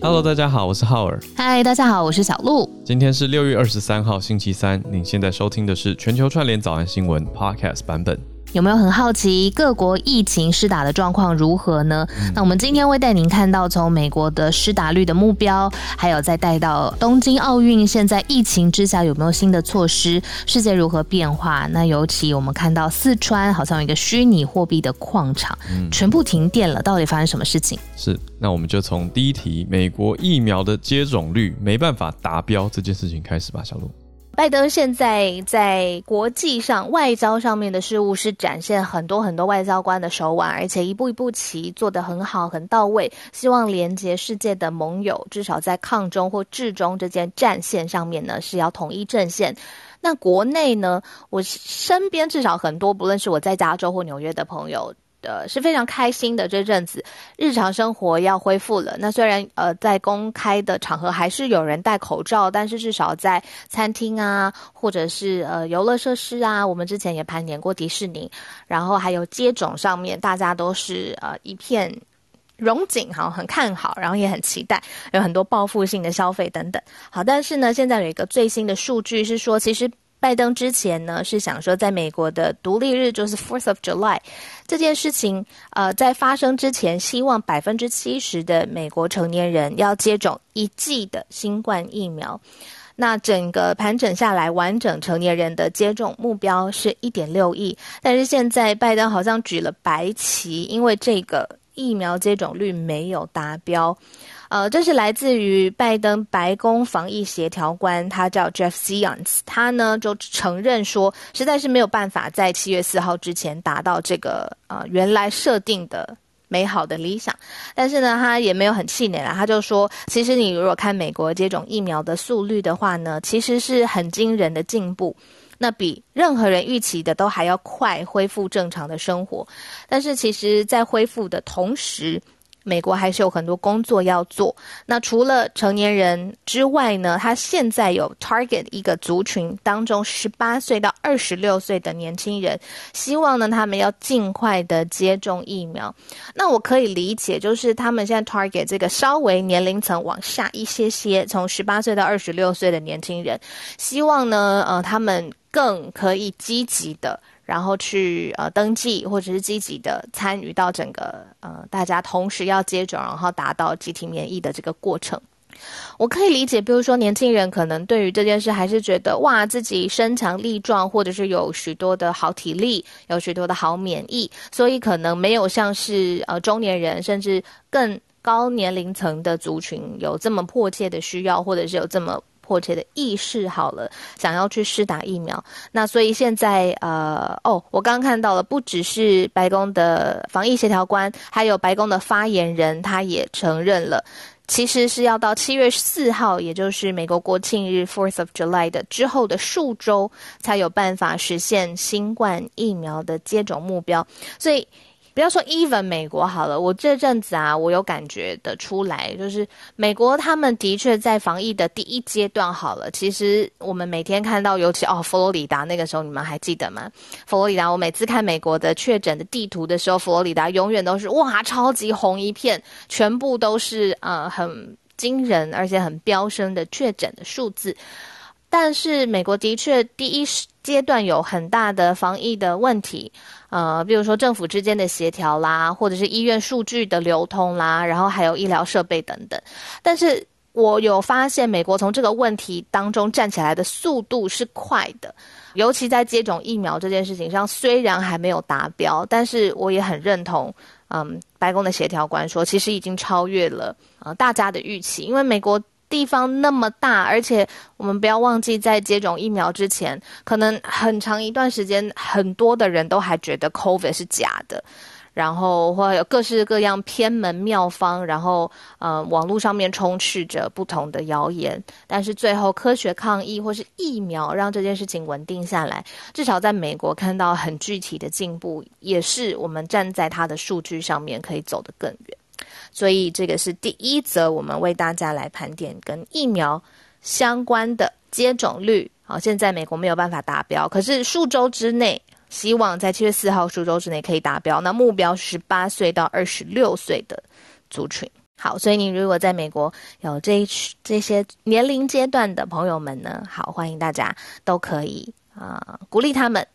Hello，大家好，我是浩尔。嗨，大家好，我是小鹿。今天是六月二十三号，星期三。您现在收听的是全球串联早安新闻 Podcast 版本。有没有很好奇各国疫情施打的状况如何呢？嗯、那我们今天会带您看到从美国的施打率的目标，还有再带到东京奥运，现在疫情之下有没有新的措施？世界如何变化？那尤其我们看到四川好像有一个虚拟货币的矿场，嗯、全部停电了，到底发生什么事情？是，那我们就从第一题，美国疫苗的接种率没办法达标这件事情开始吧，小鹿。拜登现在在国际上外交上面的事务是展现很多很多外交官的手腕，而且一步一步棋做得很好很到位，希望连接世界的盟友，至少在抗中或治中这件战线上面呢是要统一阵线。那国内呢，我身边至少很多，不论是我在加州或纽约的朋友。呃，是非常开心的。这阵子日常生活要恢复了。那虽然呃，在公开的场合还是有人戴口罩，但是至少在餐厅啊，或者是呃游乐设施啊，我们之前也盘点过迪士尼，然后还有接种上面，大家都是呃一片荣景，好，很看好，然后也很期待，有很多报复性的消费等等。好，但是呢，现在有一个最新的数据是说，其实。拜登之前呢是想说，在美国的独立日就是 Fourth of July 这件事情，呃，在发生之前，希望百分之七十的美国成年人要接种一剂的新冠疫苗。那整个盘整下来，完整成年人的接种目标是一点六亿，但是现在拜登好像举了白旗，因为这个疫苗接种率没有达标。呃，这是来自于拜登白宫防疫协调官，他叫 Jeff Zients，他呢就承认说，实在是没有办法在七月四号之前达到这个呃原来设定的美好的理想，但是呢，他也没有很气馁啦，他就说，其实你如果看美国接种疫苗的速率的话呢，其实是很惊人的进步，那比任何人预期的都还要快恢复正常的生活，但是其实在恢复的同时，美国还是有很多工作要做。那除了成年人之外呢，他现在有 target 一个族群当中，十八岁到二十六岁的年轻人，希望呢他们要尽快的接种疫苗。那我可以理解，就是他们现在 target 这个稍微年龄层往下一些些，从十八岁到二十六岁的年轻人，希望呢，呃，他们更可以积极的。然后去呃登记，或者是积极的参与到整个呃大家同时要接种，然后达到集体免疫的这个过程。我可以理解，比如说年轻人可能对于这件事还是觉得哇，自己身强力壮，或者是有许多的好体力，有许多的好免疫，所以可能没有像是呃中年人甚至更高年龄层的族群有这么迫切的需要，或者是有这么。迫切的意识好了，想要去试打疫苗。那所以现在呃哦，我刚刚看到了，不只是白宫的防疫协调官，还有白宫的发言人，他也承认了，其实是要到七月四号，也就是美国国庆日 Fourth of July 的之后的数周，才有办法实现新冠疫苗的接种目标。所以。不要说 even 美国好了，我这阵子啊，我有感觉得出来，就是美国他们的确在防疫的第一阶段好了。其实我们每天看到，尤其哦，佛罗里达那个时候，你们还记得吗？佛罗里达，我每次看美国的确诊的地图的时候，佛罗里达永远都是哇，超级红一片，全部都是呃很惊人而且很飙升的确诊的数字。但是美国的确第一阶段有很大的防疫的问题，呃，比如说政府之间的协调啦，或者是医院数据的流通啦，然后还有医疗设备等等。但是我有发现，美国从这个问题当中站起来的速度是快的，尤其在接种疫苗这件事情上，虽然还没有达标，但是我也很认同，嗯，白宫的协调官说，其实已经超越了呃大家的预期，因为美国。地方那么大，而且我们不要忘记，在接种疫苗之前，可能很长一段时间，很多的人都还觉得 COVID 是假的，然后或有各式各样偏门妙方，然后呃，网络上面充斥着不同的谣言。但是最后，科学抗疫或是疫苗让这件事情稳定下来，至少在美国看到很具体的进步，也是我们站在它的数据上面可以走得更远。所以这个是第一则，我们为大家来盘点跟疫苗相关的接种率。好，现在美国没有办法达标，可是数周之内，希望在七月四号数周之内可以达标。那目标十八岁到二十六岁的族群。好，所以你如果在美国有这一这些年龄阶段的朋友们呢，好，欢迎大家都可以啊、鼓励他们。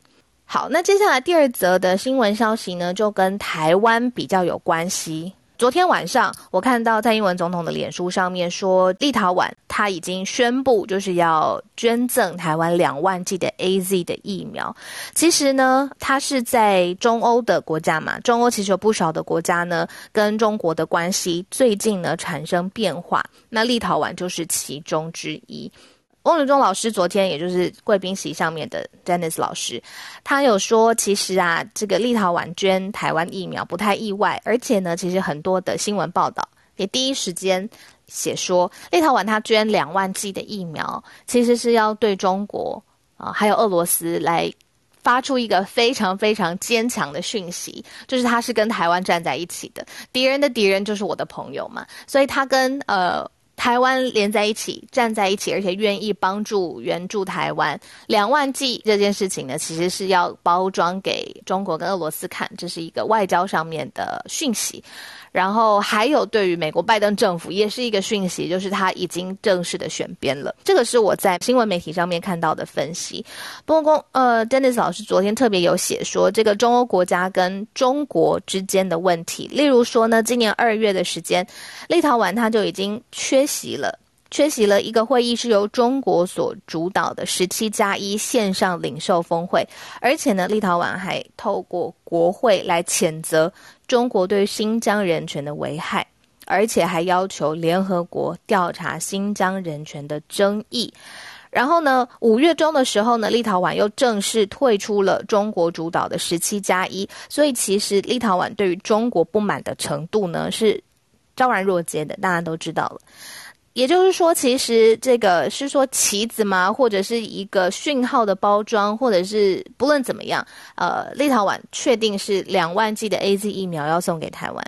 好，那接下来第二则的新闻消息呢，就跟台湾比较有关系。昨天晚上，我看到蔡英文总统的脸书上面说，立陶宛他已经宣布就是要捐赠台湾两万剂的 AZ 的疫苗。其实呢，它是在中欧的国家嘛，中欧其实有不少的国家呢，跟中国的关系最近呢产生变化，那立陶宛就是其中之一。翁仁中老师昨天，也就是贵宾席上面的 Dennis 老师，他有说，其实啊，这个立陶宛捐台湾疫苗不太意外，而且呢，其实很多的新闻报道也第一时间写说，立陶宛他捐两万剂的疫苗，其实是要对中国啊还有俄罗斯来发出一个非常非常坚强的讯息，就是他是跟台湾站在一起的，敌人的敌人就是我的朋友嘛，所以他跟呃。台湾连在一起，站在一起，而且愿意帮助援助台湾两万剂这件事情呢，其实是要包装给中国跟俄罗斯看，这是一个外交上面的讯息。然后还有对于美国拜登政府也是一个讯息，就是他已经正式的选边了。这个是我在新闻媒体上面看到的分析。不过，呃，Dennis 老师昨天特别有写说，这个中欧国家跟中国之间的问题，例如说呢，今年二月的时间，立陶宛他就已经缺席了。缺席了一个会议，是由中国所主导的十七加一线上领袖峰会，而且呢，立陶宛还透过国会来谴责中国对新疆人权的危害，而且还要求联合国调查新疆人权的争议。然后呢，五月中的时候呢，立陶宛又正式退出了中国主导的十七加一，所以其实立陶宛对于中国不满的程度呢，是昭然若揭的，大家都知道了。也就是说，其实这个是说棋子吗？或者是一个讯号的包装，或者是不论怎么样，呃，立陶宛确定是两万剂的 AZ 疫苗要送给台湾。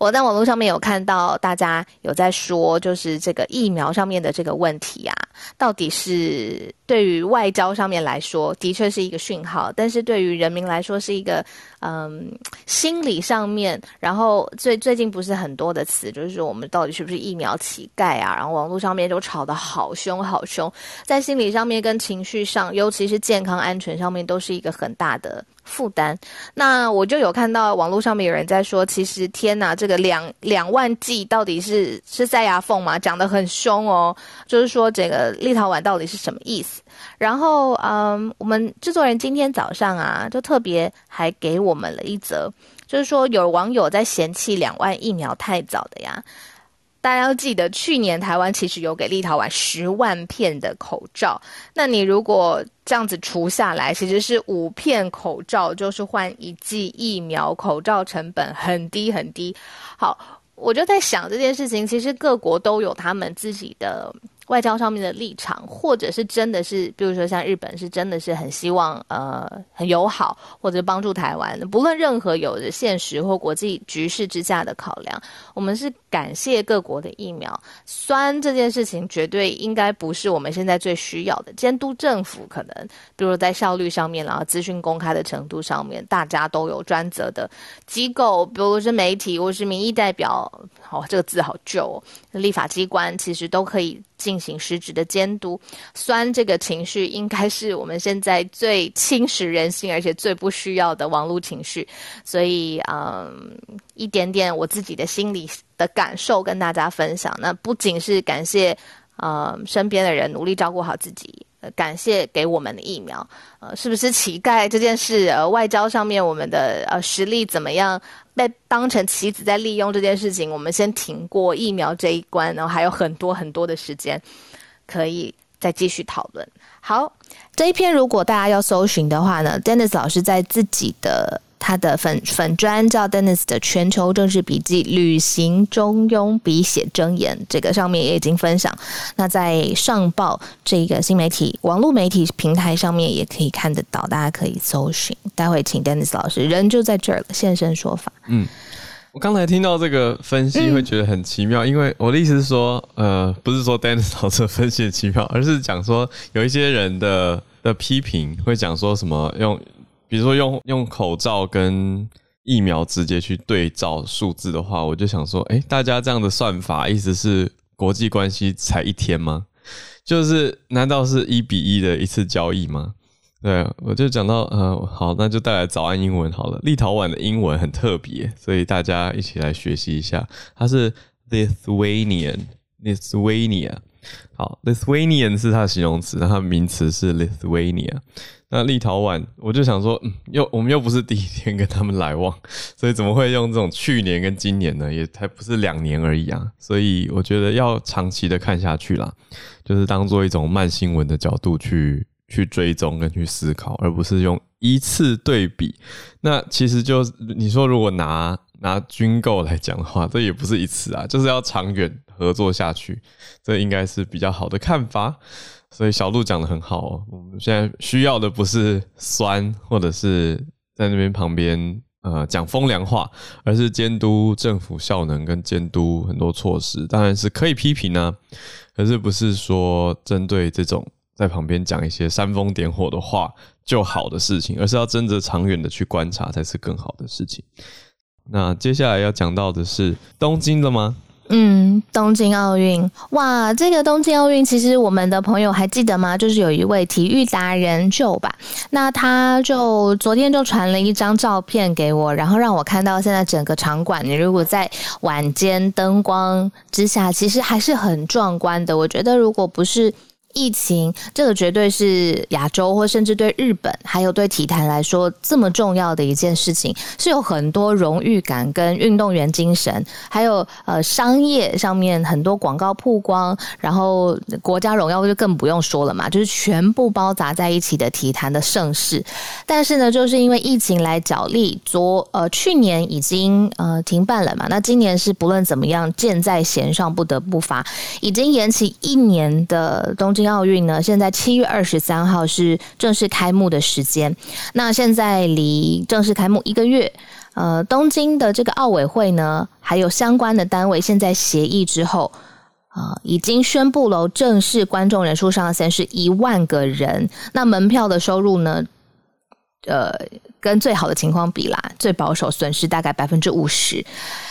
我在网络上面有看到大家有在说，就是这个疫苗上面的这个问题啊，到底是对于外交上面来说，的确是一个讯号，但是对于人民来说是一个嗯心理上面，然后最最近不是很多的词，就是我们到底是不是疫苗乞丐啊？然后网络上面就吵得好凶好凶，在心理上面跟情绪上，尤其是健康安全上面，都是一个很大的负担。那我就有看到网络上面有人在说，其实天哪，这个两两万剂到底是是塞牙缝吗？讲得很凶哦，就是说这个立陶宛到底是什么意思？然后嗯，我们制作人今天早上啊，就特别还给我们了一则，就是说有网友在嫌弃两万疫苗太早的呀。大家要记得，去年台湾其实有给立陶宛十万片的口罩。那你如果这样子除下来，其实是五片口罩就是换一剂疫苗，口罩成本很低很低。好，我就在想这件事情，其实各国都有他们自己的。外交上面的立场，或者是真的是，比如说像日本，是真的是很希望呃很友好，或者帮助台湾。不论任何有着现实或国际局势之下的考量，我们是感谢各国的疫苗。酸这件事情绝对应该不是我们现在最需要的。监督政府可能，比如在效率上面，然后资讯公开的程度上面，大家都有专责的机构，比如是媒体或是民意代表。哦，这个字好旧哦。立法机关其实都可以进行实质的监督。酸这个情绪应该是我们现在最侵蚀人心，而且最不需要的网络情绪。所以，嗯，一点点我自己的心里的感受跟大家分享。那不仅是感谢，呃，身边的人努力照顾好自己。呃感谢给我们的疫苗，呃，是不是乞丐这件事？呃，外交上面我们的呃实力怎么样？被当成棋子在利用这件事情，我们先挺过疫苗这一关，然后还有很多很多的时间可以再继续讨论。好，这一篇如果大家要搜寻的话呢，Dennis 老师在自己的。他的粉粉专叫 Dennis 的全球政治笔记，旅行中庸，笔写箴言，这个上面也已经分享。那在上报这个新媒体网络媒体平台上面也可以看得到，大家可以搜寻。待会请 Dennis 老师人就在这儿，现身说法。嗯，我刚才听到这个分析会觉得很奇妙，因为我的意思是说，呃，不是说 Dennis 老师分析很奇妙，而是讲说有一些人的的批评会讲说什么用。比如说用用口罩跟疫苗直接去对照数字的话，我就想说，哎，大家这样的算法，意思是国际关系才一天吗？就是难道是一比一的一次交易吗？对，我就讲到，呃，好，那就带来早安英文好了。立陶宛的英文很特别，所以大家一起来学习一下。它是 Lithuanian，Lithuania。好，Lithuanian 是它的形容词，那它的名词是 Lithuania。那立陶宛，我就想说，嗯，又我们又不是第一天跟他们来往，所以怎么会用这种去年跟今年呢？也才不是两年而已啊！所以我觉得要长期的看下去啦，就是当做一种慢新闻的角度去去追踪跟去思考，而不是用一次对比。那其实就你说，如果拿拿军购来讲的话，这也不是一次啊，就是要长远合作下去，这应该是比较好的看法。所以小鹿讲得很好哦，我们现在需要的不是酸，或者是在那边旁边呃讲风凉话，而是监督政府效能跟监督很多措施。当然是可以批评呢、啊，可是不是说针对这种在旁边讲一些煽风点火的话就好的事情，而是要真的长远的去观察才是更好的事情。那接下来要讲到的是东京的吗？嗯，东京奥运哇，这个东京奥运其实我们的朋友还记得吗？就是有一位体育达人 Joe 吧，那他就昨天就传了一张照片给我，然后让我看到现在整个场馆，你如果在晚间灯光之下，其实还是很壮观的。我觉得如果不是疫情，这个绝对是亚洲或甚至对日本，还有对体坛来说这么重要的一件事情，是有很多荣誉感跟运动员精神，还有呃商业上面很多广告曝光，然后国家荣耀就更不用说了嘛，就是全部包扎在一起的体坛的盛事。但是呢，就是因为疫情来角力，昨呃去年已经呃停办了嘛，那今年是不论怎么样箭在弦上不得不发，已经延期一年的东京奥运呢，现在七月二十三号是正式开幕的时间。那现在离正式开幕一个月，呃，东京的这个奥委会呢，还有相关的单位，现在协议之后，啊、呃，已经宣布了正式观众人数上限是一万个人。那门票的收入呢，呃，跟最好的情况比啦，最保守损失大概百分之五十。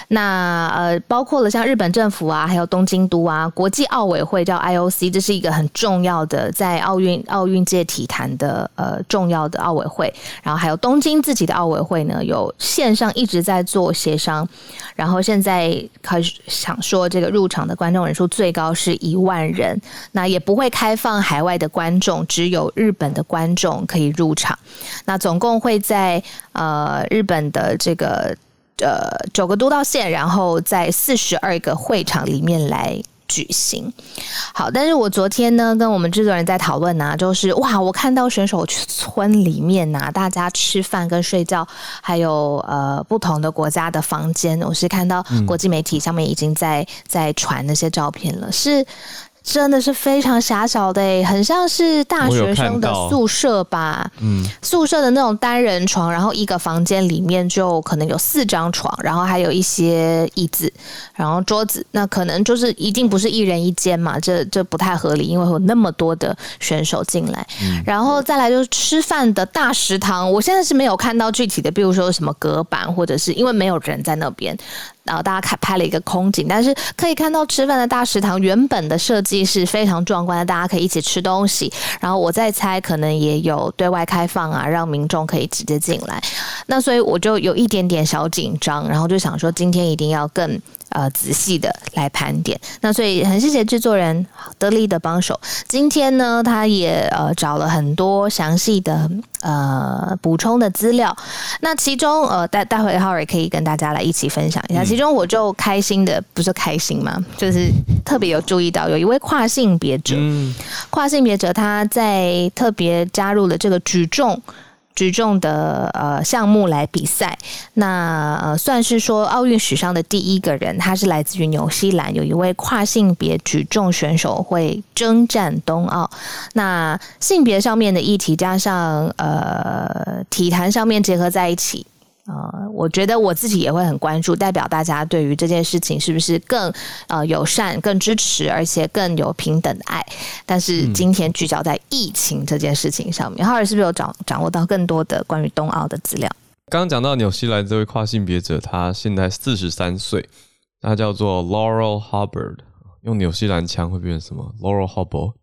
那呃，包括了像日本政府啊，还有东京都啊，国际奥委会叫 IOC，这是一个很重要的在奥运奥运界体坛的呃重要的奥委会。然后还有东京自己的奥委会呢，有线上一直在做协商。然后现在开始想说，这个入场的观众人数最高是一万人，那也不会开放海外的观众，只有日本的观众可以入场。那总共会在呃日本的这个。呃，九个都道县，然后在四十二个会场里面来举行。好，但是我昨天呢，跟我们制作人在讨论呢，就是哇，我看到选手村里面呐，大家吃饭跟睡觉，还有呃不同的国家的房间，我是看到国际媒体上面已经在在传那些照片了，是。真的是非常狭小的，欸，很像是大学生的宿舍吧？嗯，宿舍的那种单人床，然后一个房间里面就可能有四张床，然后还有一些椅子，然后桌子。那可能就是一定不是一人一间嘛？这这不太合理，因为有那么多的选手进来。嗯，然后再来就是吃饭的大食堂，我现在是没有看到具体的，比如说什么隔板，或者是因为没有人在那边。然后大家开拍了一个空景，但是可以看到吃饭的大食堂原本的设计是非常壮观的，大家可以一起吃东西。然后我在猜，可能也有对外开放啊，让民众可以直接进来。那所以我就有一点点小紧张，然后就想说今天一定要更。呃，仔细的来盘点，那所以很谢谢制作人得力的帮手。今天呢，他也呃找了很多详细的呃补充的资料。那其中呃待待会 Howard 可以跟大家来一起分享一下。其中我就开心的不是开心嘛，就是特别有注意到有一位跨性别者，跨性别者他在特别加入了这个举重。举重的呃项目来比赛，那呃算是说奥运史上的第一个人，他是来自于纽西兰，有一位跨性别举重选手会征战冬奥。那性别上面的议题加上呃体坛上面结合在一起。呃，我觉得我自己也会很关注，代表大家对于这件事情是不是更呃友善、更支持，而且更有平等的爱。但是今天聚焦在疫情这件事情上面，浩尔、嗯、是不是有掌掌握到更多的关于冬奥的资料？刚刚讲到纽西兰这位跨性别者，他现在四十三岁，他叫做 Laurel Hubbard，用纽西兰腔会变成什么？Laurel Hubbard，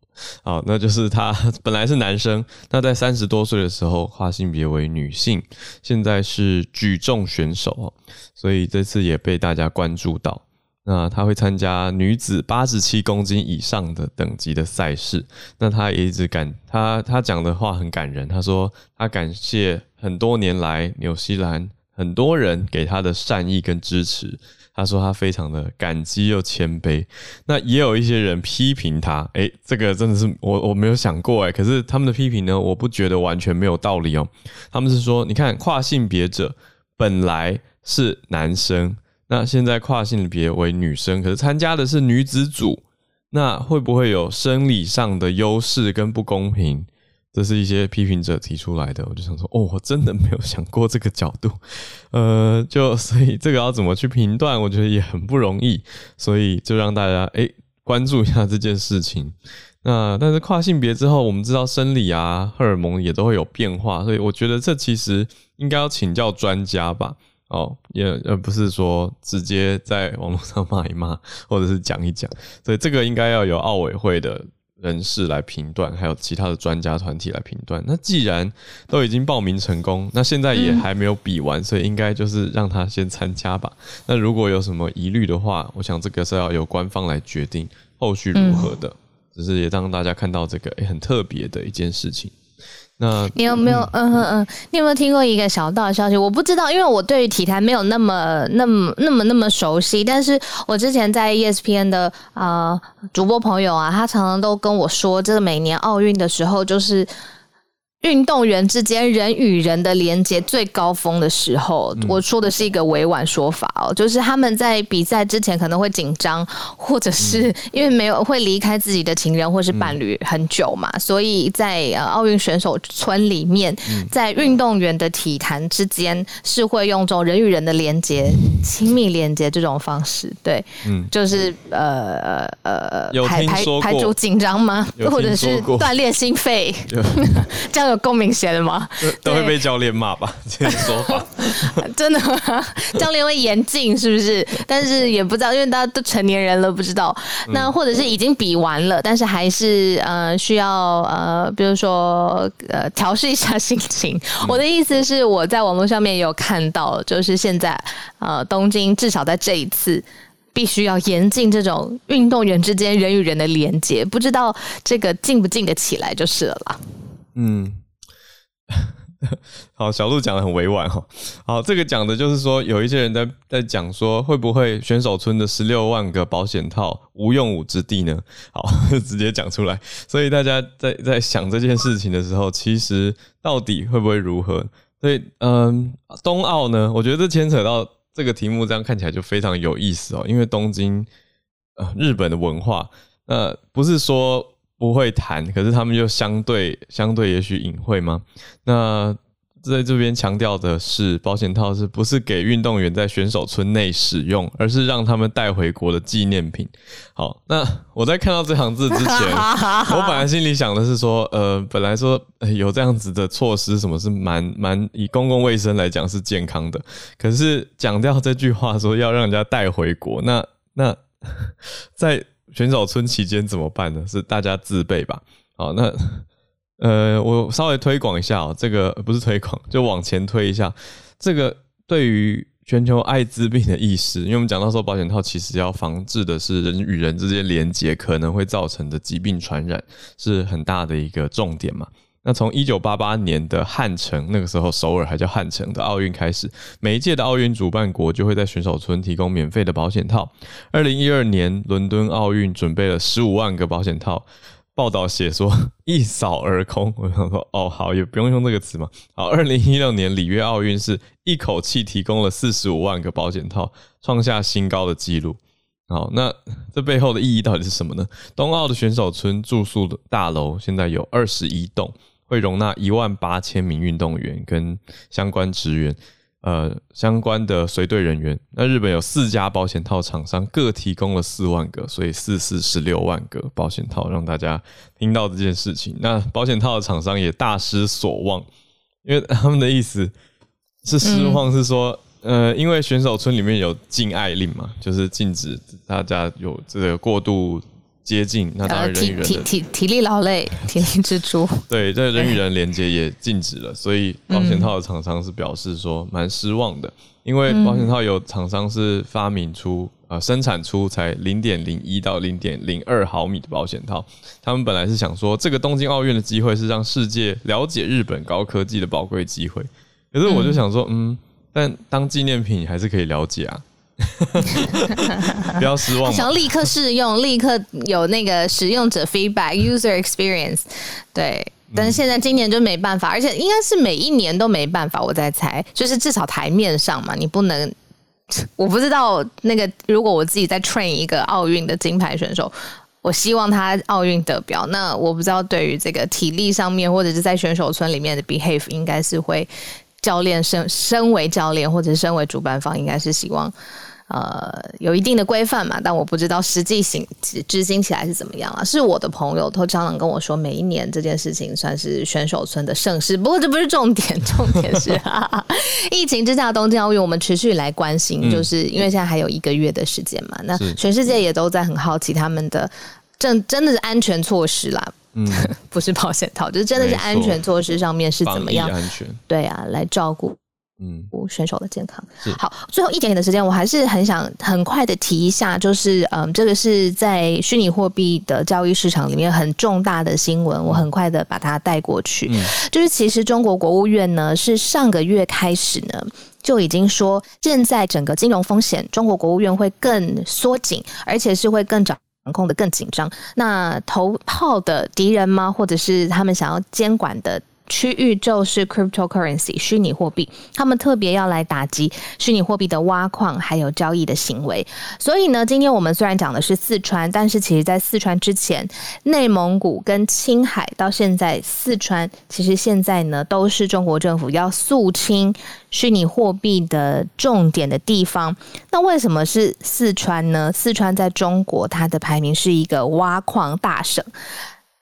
好，那就是他本来是男生，那在三十多岁的时候跨性别为女性，现在是举重选手，所以这次也被大家关注到。那他会参加女子八十七公斤以上的等级的赛事。那他也一直感他他讲的话很感人。他说他感谢很多年来纽西兰很多人给他的善意跟支持。他说他非常的感激又谦卑。那也有一些人批评他，诶、这个真的是我我没有想过诶。可是他们的批评呢，我不觉得完全没有道理哦。他们是说，你看跨性别者本来是男生。那现在跨性别为女生，可是参加的是女子组，那会不会有生理上的优势跟不公平？这是一些批评者提出来的。我就想说，哦，我真的没有想过这个角度，呃，就所以这个要怎么去评断，我觉得也很不容易，所以就让大家诶关注一下这件事情。那但是跨性别之后，我们知道生理啊、荷尔蒙也都会有变化，所以我觉得这其实应该要请教专家吧。哦，也而不是说直接在网络上骂一骂，或者是讲一讲，所以这个应该要有奥委会的人士来评断，还有其他的专家团体来评断。那既然都已经报名成功，那现在也还没有比完，所以应该就是让他先参加吧。那如果有什么疑虑的话，我想这个是要由官方来决定后续如何的。只是也让大家看到这个欸很特别的一件事情。那你有没有嗯嗯嗯？你有没有听过一个小道消息？我不知道，因为我对于体坛没有那么那么那么那么熟悉。但是我之前在 ESPN 的啊、呃、主播朋友啊，他常常都跟我说，这个每年奥运的时候就是。运动员之间人与人的连接最高峰的时候，我说的是一个委婉说法哦，就是他们在比赛之前可能会紧张，或者是因为没有会离开自己的情人或是伴侣很久嘛，所以在呃奥运选手村里面，在运动员的体坛之间是会用这种人与人的连接、亲密连接这种方式，对，嗯，就是呃呃排排排除紧张吗？或者是锻炼心肺，这样。有共鸣写的吗？都会被教练骂吧？这个说法 真的吗？教练会严禁是不是？但是也不知道，因为大家都成年人了，不知道。那或者是已经比完了，但是还是呃需要呃，比如说呃调试一下心情。我的意思是，我在网络上面有看到，就是现在呃东京至少在这一次。必须要严禁这种运动员之间人与人的连接，不知道这个禁不禁得起来就是了啦。嗯，好，小鹿讲得很委婉哈。好，这个讲的就是说，有一些人在在讲说，会不会选手村的十六万个保险套无用武之地呢？好，直接讲出来。所以大家在在想这件事情的时候，其实到底会不会如何？所以，嗯，冬奥呢，我觉得这牵扯到。这个题目这样看起来就非常有意思哦，因为东京，呃，日本的文化，呃，不是说不会谈，可是他们又相对相对也许隐晦吗？那。在这边强调的是，保险套是不是给运动员在选手村内使用，而是让他们带回国的纪念品。好，那我在看到这行字之前，我本来心里想的是说，呃，本来说有这样子的措施，什么是蛮蛮以公共卫生来讲是健康的，可是讲掉这句话说要让人家带回国，那那 在选手村期间怎么办呢？是大家自备吧。好，那。呃，我稍微推广一下哦，这个不是推广，就往前推一下。这个对于全球艾滋病的意识，因为我们讲到说保险套其实要防治的是人与人之间连接可能会造成的疾病传染，是很大的一个重点嘛。那从一九八八年的汉城，那个时候首尔还叫汉城的奥运开始，每一届的奥运主办国就会在选手村提供免费的保险套。二零一二年伦敦奥运准备了十五万个保险套。报道写说一扫而空，我想说哦，好，也不用用这个词嘛。好，二零一六年里约奥运是一口气提供了四十五万个保险套，创下新高的纪录。好，那这背后的意义到底是什么呢？冬奥的选手村住宿的大楼现在有二十一栋，会容纳一万八千名运动员跟相关职员。呃，相关的随队人员，那日本有四家保险套厂商，各提供了四万个，所以四四十六万个保险套，让大家听到这件事情。那保险套的厂商也大失所望，因为他们的意思，是失望，是说，嗯、呃，因为选手村里面有禁爱令嘛，就是禁止大家有这个过度接近，那当然人与人的体体体体力劳累，体力支出，对，这人与人连接也禁止了，所以保险套的厂商是表示说蛮失望的，因为保险套有厂商是发明出。呃，生产出才零点零一到零点零二毫米的保险套，他们本来是想说，这个东京奥运的机会是让世界了解日本高科技的宝贵机会。可是我就想说，嗯，嗯，但当纪念品还是可以了解啊，不要失望。想要立刻试用，立刻有那个使用者 feedback，user experience。对，但是现在今年就没办法，而且应该是每一年都没办法。我在猜，就是至少台面上嘛，你不能。我不知道那个，如果我自己在 train 一个奥运的金牌选手，我希望他奥运得标。那我不知道对于这个体力上面，或者是在选手村里面的 behave，应该是会教练身身为教练，或者是身为主办方，应该是希望。呃，有一定的规范嘛，但我不知道实际行执行起来是怎么样啊。是我的朋友都常常跟我说，每一年这件事情算是选手村的盛事。不过这不是重点，重点是 疫情之下东京奥运，我们持续来关心，就是因为现在还有一个月的时间嘛。那全世界也都在很好奇他们的真真的是安全措施啦，嗯，不是保险套，就是真的是安全措施上面是怎么样？安全，对啊，来照顾。嗯，选手的健康好。最后一点点的时间，我还是很想很快的提一下，就是嗯，这个是在虚拟货币的交易市场里面很重大的新闻，我很快的把它带过去。嗯，就是其实中国国务院呢是上个月开始呢就已经说，现在整个金融风险，中国国务院会更缩紧，而且是会更掌控的更紧张。那头炮的敌人吗？或者是他们想要监管的？区域就是 cryptocurrency 虚拟货币，他们特别要来打击虚拟货币的挖矿还有交易的行为。所以呢，今天我们虽然讲的是四川，但是其实在四川之前，内蒙古跟青海到现在，四川其实现在呢都是中国政府要肃清虚拟货币的重点的地方。那为什么是四川呢？四川在中国它的排名是一个挖矿大省。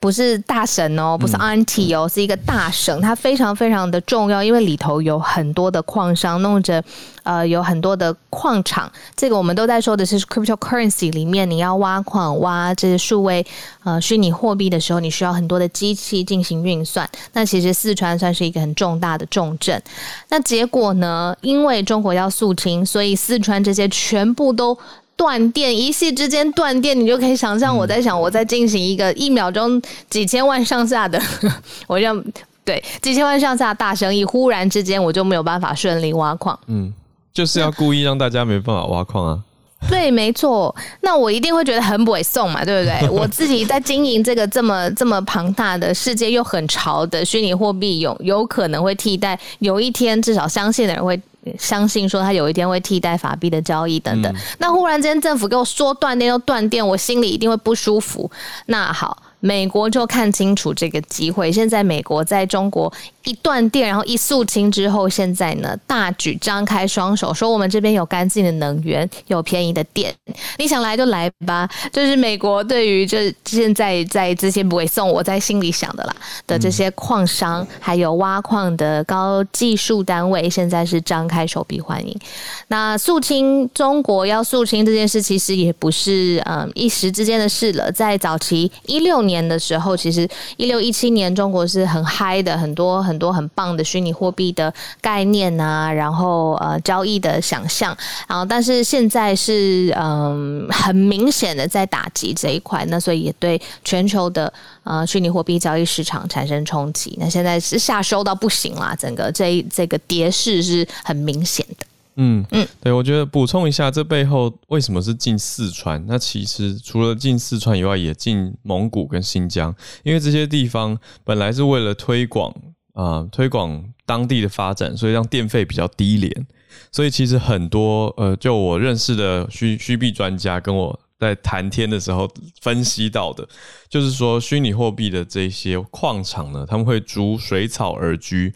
不是大省哦，不是 auntie 哦，是一个大省，它非常非常的重要，因为里头有很多的矿商，弄着呃有很多的矿场。这个我们都在说的是 cryptocurrency 里面，你要挖矿挖这些数位呃虚拟货币的时候，你需要很多的机器进行运算。那其实四川算是一个很重大的重镇。那结果呢，因为中国要肃清，所以四川这些全部都。断电，一夕之间断电，你就可以想象我在想，我在进行一个一秒钟几千万上下的，我让对几千万上下的大生意，忽然之间我就没有办法顺利挖矿。嗯，就是要故意让大家没办法挖矿啊。对，没错。那我一定会觉得很不会送嘛，对不对？我自己在经营这个这么这么庞大的世界又很潮的虚拟货币，有有可能会替代，有一天至少相信的人会。相信说他有一天会替代法币的交易等等，那忽然间政府给我说断电又断电，我心里一定会不舒服。那好。美国就看清楚这个机会，现在美国在中国一断电，然后一肃清之后，现在呢大举张开双手，说我们这边有干净的能源，有便宜的电，你想来就来吧。就是美国对于这现在在这些不会送我在心里想的啦的这些矿商，还有挖矿的高技术单位，现在是张开手臂欢迎。那肃清中国要肃清这件事，其实也不是嗯一时之间的事了，在早期一六年。年的时候，其实一六一七年中国是很嗨的，很多很多很棒的虚拟货币的概念啊，然后呃交易的想象，然后但是现在是嗯很明显的在打击这一块，那所以也对全球的呃虚拟货币交易市场产生冲击。那现在是下收到不行啦，整个这这个跌势是很明显的。嗯嗯，对，我觉得补充一下，这背后为什么是进四川？那其实除了进四川以外，也进蒙古跟新疆，因为这些地方本来是为了推广啊、呃，推广当地的发展，所以让电费比较低廉。所以其实很多呃，就我认识的虚虚币专家跟我在谈天的时候分析到的，就是说虚拟货币的这些矿场呢，他们会逐水草而居。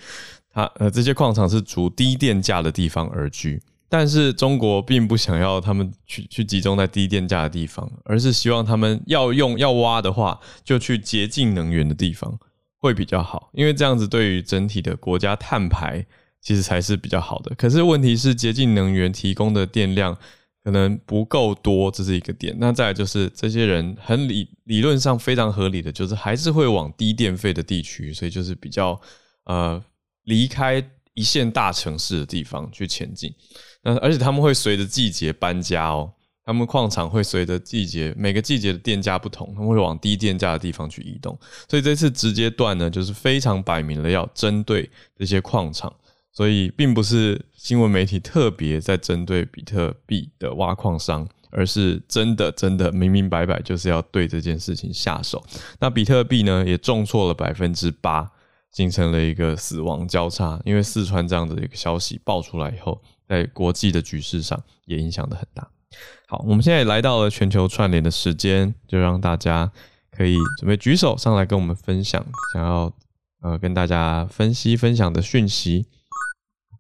它呃，这些矿场是逐低电价的地方而居，但是中国并不想要他们去去集中在低电价的地方，而是希望他们要用要挖的话，就去洁净能源的地方会比较好，因为这样子对于整体的国家碳排其实才是比较好的。可是问题是，洁净能源提供的电量可能不够多，这是一个点。那再来就是，这些人很理理论上非常合理的，就是还是会往低电费的地区，所以就是比较呃离开一线大城市的地方去前进。那而且他们会随着季节搬家哦。他们矿场会随着季节，每个季节的电价不同，他们会往低电价的地方去移动。所以这次直接断呢，就是非常摆明了要针对这些矿场，所以并不是新闻媒体特别在针对比特币的挖矿商，而是真的真的明明白白就是要对这件事情下手。那比特币呢，也重挫了百分之八，形成了一个死亡交叉。因为四川这样的一个消息爆出来以后，在国际的局势上也影响的很大。好，我们现在来到了全球串联的时间，就让大家可以准备举手上来跟我们分享，想要呃跟大家分析分享的讯息。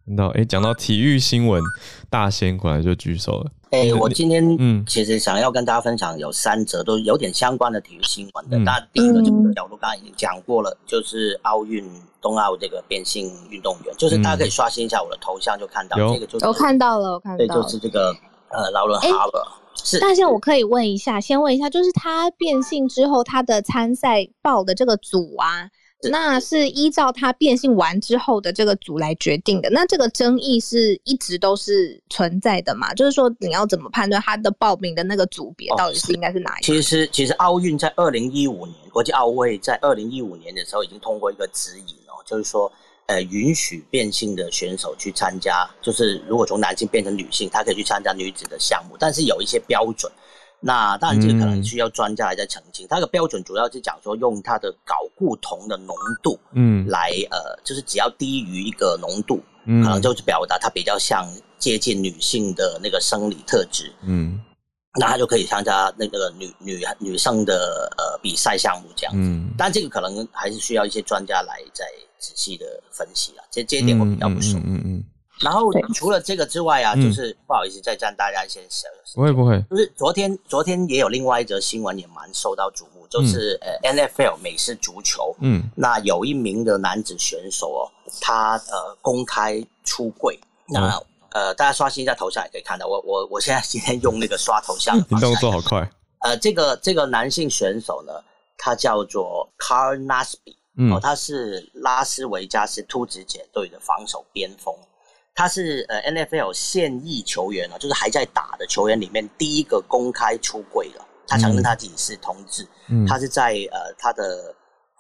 看到哎，讲到体育新闻，大仙过来就举手了。哎、欸，我今天嗯，其实想要跟大家分享有三则都有点相关的体育新闻的。那、嗯、第一个这个角度刚刚已经讲过了，就是奥运冬奥这个变性运动员，就是大家可以刷新一下我的头像，就看到、嗯、这个就是我看到了，我看到了，对，就是这个。呃，劳伦哈尔是。但是，我可以问一下，先问一下，就是他变性之后，他的参赛报的这个组啊，那是依照他变性完之后的这个组来决定的。那这个争议是一直都是存在的嘛？就是说，你要怎么判断他的报名的那个组别到底是应该是哪一个？其实，其实奥运在二零一五年，国际奥会在二零一五年的时候已经通过一个指引哦，就是说。呃，允许变性的选手去参加，就是如果从男性变成女性，他可以去参加女子的项目，但是有一些标准。那当然，这个可能需要专家来再澄清。它、嗯、的标准主要是讲说，用它的睾固酮的浓度，嗯，来呃，就是只要低于一个浓度，嗯，可能就是表达它比较像接近女性的那个生理特质，嗯，那他就可以参加那个女女女生的呃比赛项目这样子。嗯，但这个可能还是需要一些专家来再。仔细的分析啊，这这一点我比较不熟。嗯嗯，嗯，嗯。然后除了这个之外啊，就是不好意思再占大家一些时间。不会不会。就是昨天昨天也有另外一则新闻也蛮受到瞩目，就是呃 NFL 美式足球，嗯，那有一名的男子选手哦，他呃公开出柜，那呃大家刷新一下头像也可以看到，我我我现在今天用那个刷头像，你动作好快。呃，这个这个男性选手呢，他叫做 Carl Nassib。嗯，哦，他是拉斯维加斯突击舰队的防守边锋，他是呃 NFL 现役球员啊，就是还在打的球员里面第一个公开出柜的，他承认他自己是同志，嗯，他是在呃他的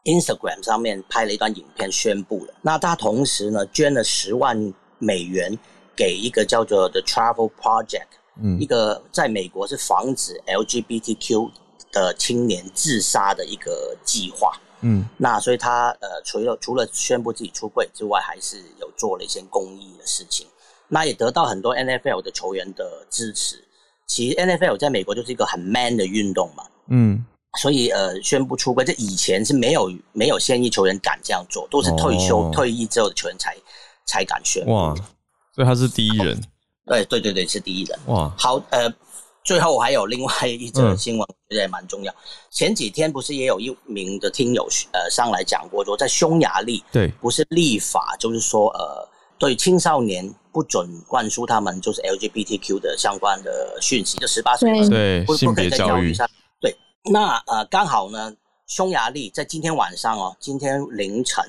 Instagram 上面拍了一段影片宣布了，那他同时呢捐了十万美元给一个叫做 The Travel Project，嗯，一个在美国是防止 LGBTQ 的青年自杀的一个计划。嗯，那所以他呃，除了除了宣布自己出柜之外，还是有做了一些公益的事情。那也得到很多 NFL 的球员的支持。其实 NFL 在美国就是一个很 man 的运动嘛。嗯，所以呃，宣布出柜，这以前是没有没有现役球员敢这样做，都是退休、哦、退役之后的球员才才敢宣布。哇，所以他是第一人。对对对对，是第一人。哇，好呃。最后还有另外一则新闻，我觉得也蛮重要。前几天不是也有一名的听友呃上来讲过，说在匈牙利对，不是立法，就是说呃对青少年不准灌输他们就是 LGBTQ 的相关的讯息，就十八岁以对性别教育上。对，那呃刚好呢，匈牙利在今天晚上哦，今天凌晨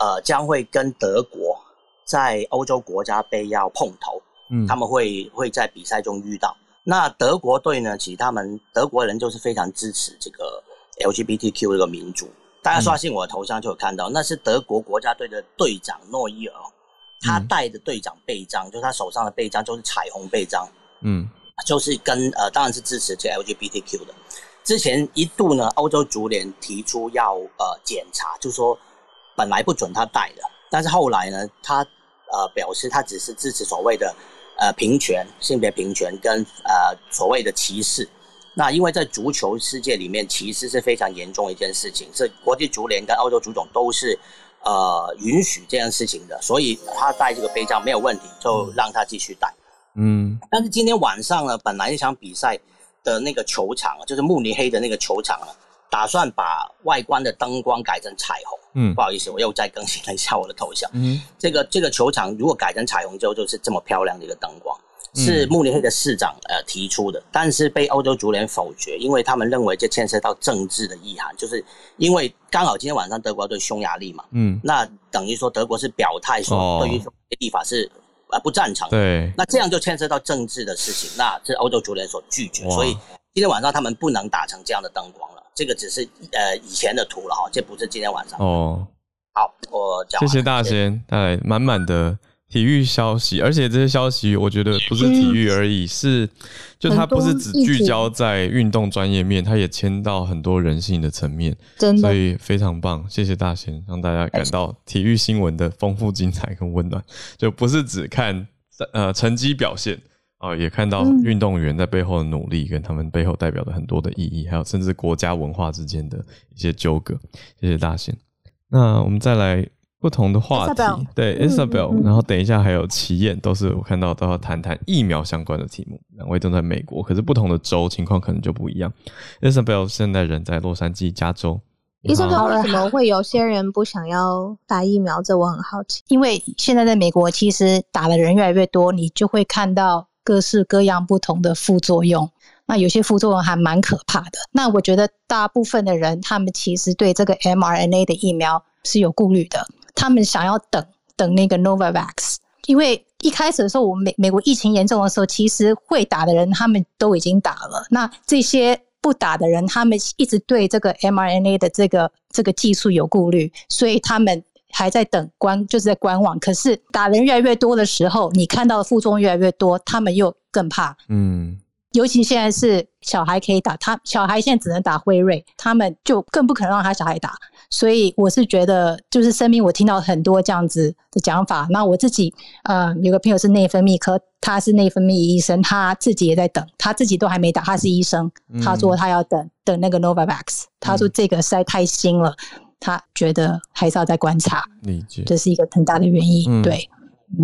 呃将会跟德国在欧洲国家杯要碰头，嗯，他们会会在比赛中遇到。那德国队呢？其实他们德国人就是非常支持这个 LGBTQ 这个民族。大家刷新我的头像就有看到，嗯、那是德国国家队的队长诺伊尔，他带的队长臂章，嗯、就是他手上的臂章就是彩虹臂章。嗯，就是跟呃，当然是支持这个 LGBTQ 的。之前一度呢，欧洲足联提出要呃检查，就是说本来不准他带的，但是后来呢，他呃表示他只是支持所谓的。呃，平权、性别平权跟呃所谓的歧视，那因为在足球世界里面，歧视是非常严重的一件事情，是国际足联跟欧洲足总都是呃允许这件事情的，所以他带这个徽章没有问题，就让他继续带。嗯，但是今天晚上呢，本来那场比赛的那个球场，就是慕尼黑的那个球场啊，打算把外观的灯光改成彩虹。嗯，不好意思，我又再更新了一下我的头像。嗯，这个这个球场如果改成彩虹之后，就是这么漂亮的一个灯光。是慕尼黑的市长呃提出的，但是被欧洲足联否决，因为他们认为这牵涉到政治的意涵，就是因为刚好今天晚上德国对匈牙利嘛，嗯，那等于说德国是表态说对于立法是呃不赞成，对，那这样就牵涉到政治的事情，那是欧洲足联所拒绝，所以今天晚上他们不能打成这样的灯光了，这个只是呃以前的图了哈，这不是今天晚上哦。好，我讲，谢谢大仙带来满满的。体育消息，而且这些消息我觉得不是体育而已，是就它不是只聚焦在运动专业面，它也牵到很多人性的层面，真的，所以非常棒。谢谢大仙，让大家感到体育新闻的丰富、精彩跟温暖，就不是只看呃成绩表现啊，也看到运动员在背后的努力跟他们背后代表的很多的意义，还有甚至国家文化之间的一些纠葛。谢谢大仙。那我们再来。不同的话题，Isabel 对 Isabel，、嗯、然后等一下还有齐燕，都是我看到都要谈谈疫苗相关的题目。两位都在美国，可是不同的州情况可能就不一样。Isabel 现在人在洛杉矶，加州。Isabel 为什么会有些人不想要打疫苗？这我很好奇。因为现在在美国，其实打的人越来越多，你就会看到各式各样不同的副作用。那有些副作用还蛮可怕的。那我觉得大部分的人，他们其实对这个 mRNA 的疫苗是有顾虑的。他们想要等等那个 Novavax，因为一开始的时候，我们美美国疫情严重的时候，其实会打的人他们都已经打了。那这些不打的人，他们一直对这个 mRNA 的这个这个技术有顾虑，所以他们还在等观，就是在观望。可是打人越来越多的时候，你看到的副作用越来越多，他们又更怕。嗯。尤其现在是小孩可以打，他小孩现在只能打辉瑞，他们就更不可能让他小孩打。所以我是觉得，就是身边我听到很多这样子的讲法。那我自己呃有个朋友是内分泌科，他是内分泌医生，他自己也在等，他自己都还没打，他是医生，他说他要等等那个 Novavax，他说这个实在太新了，他觉得还是要再观察。理解，这是一个很大的原因，对。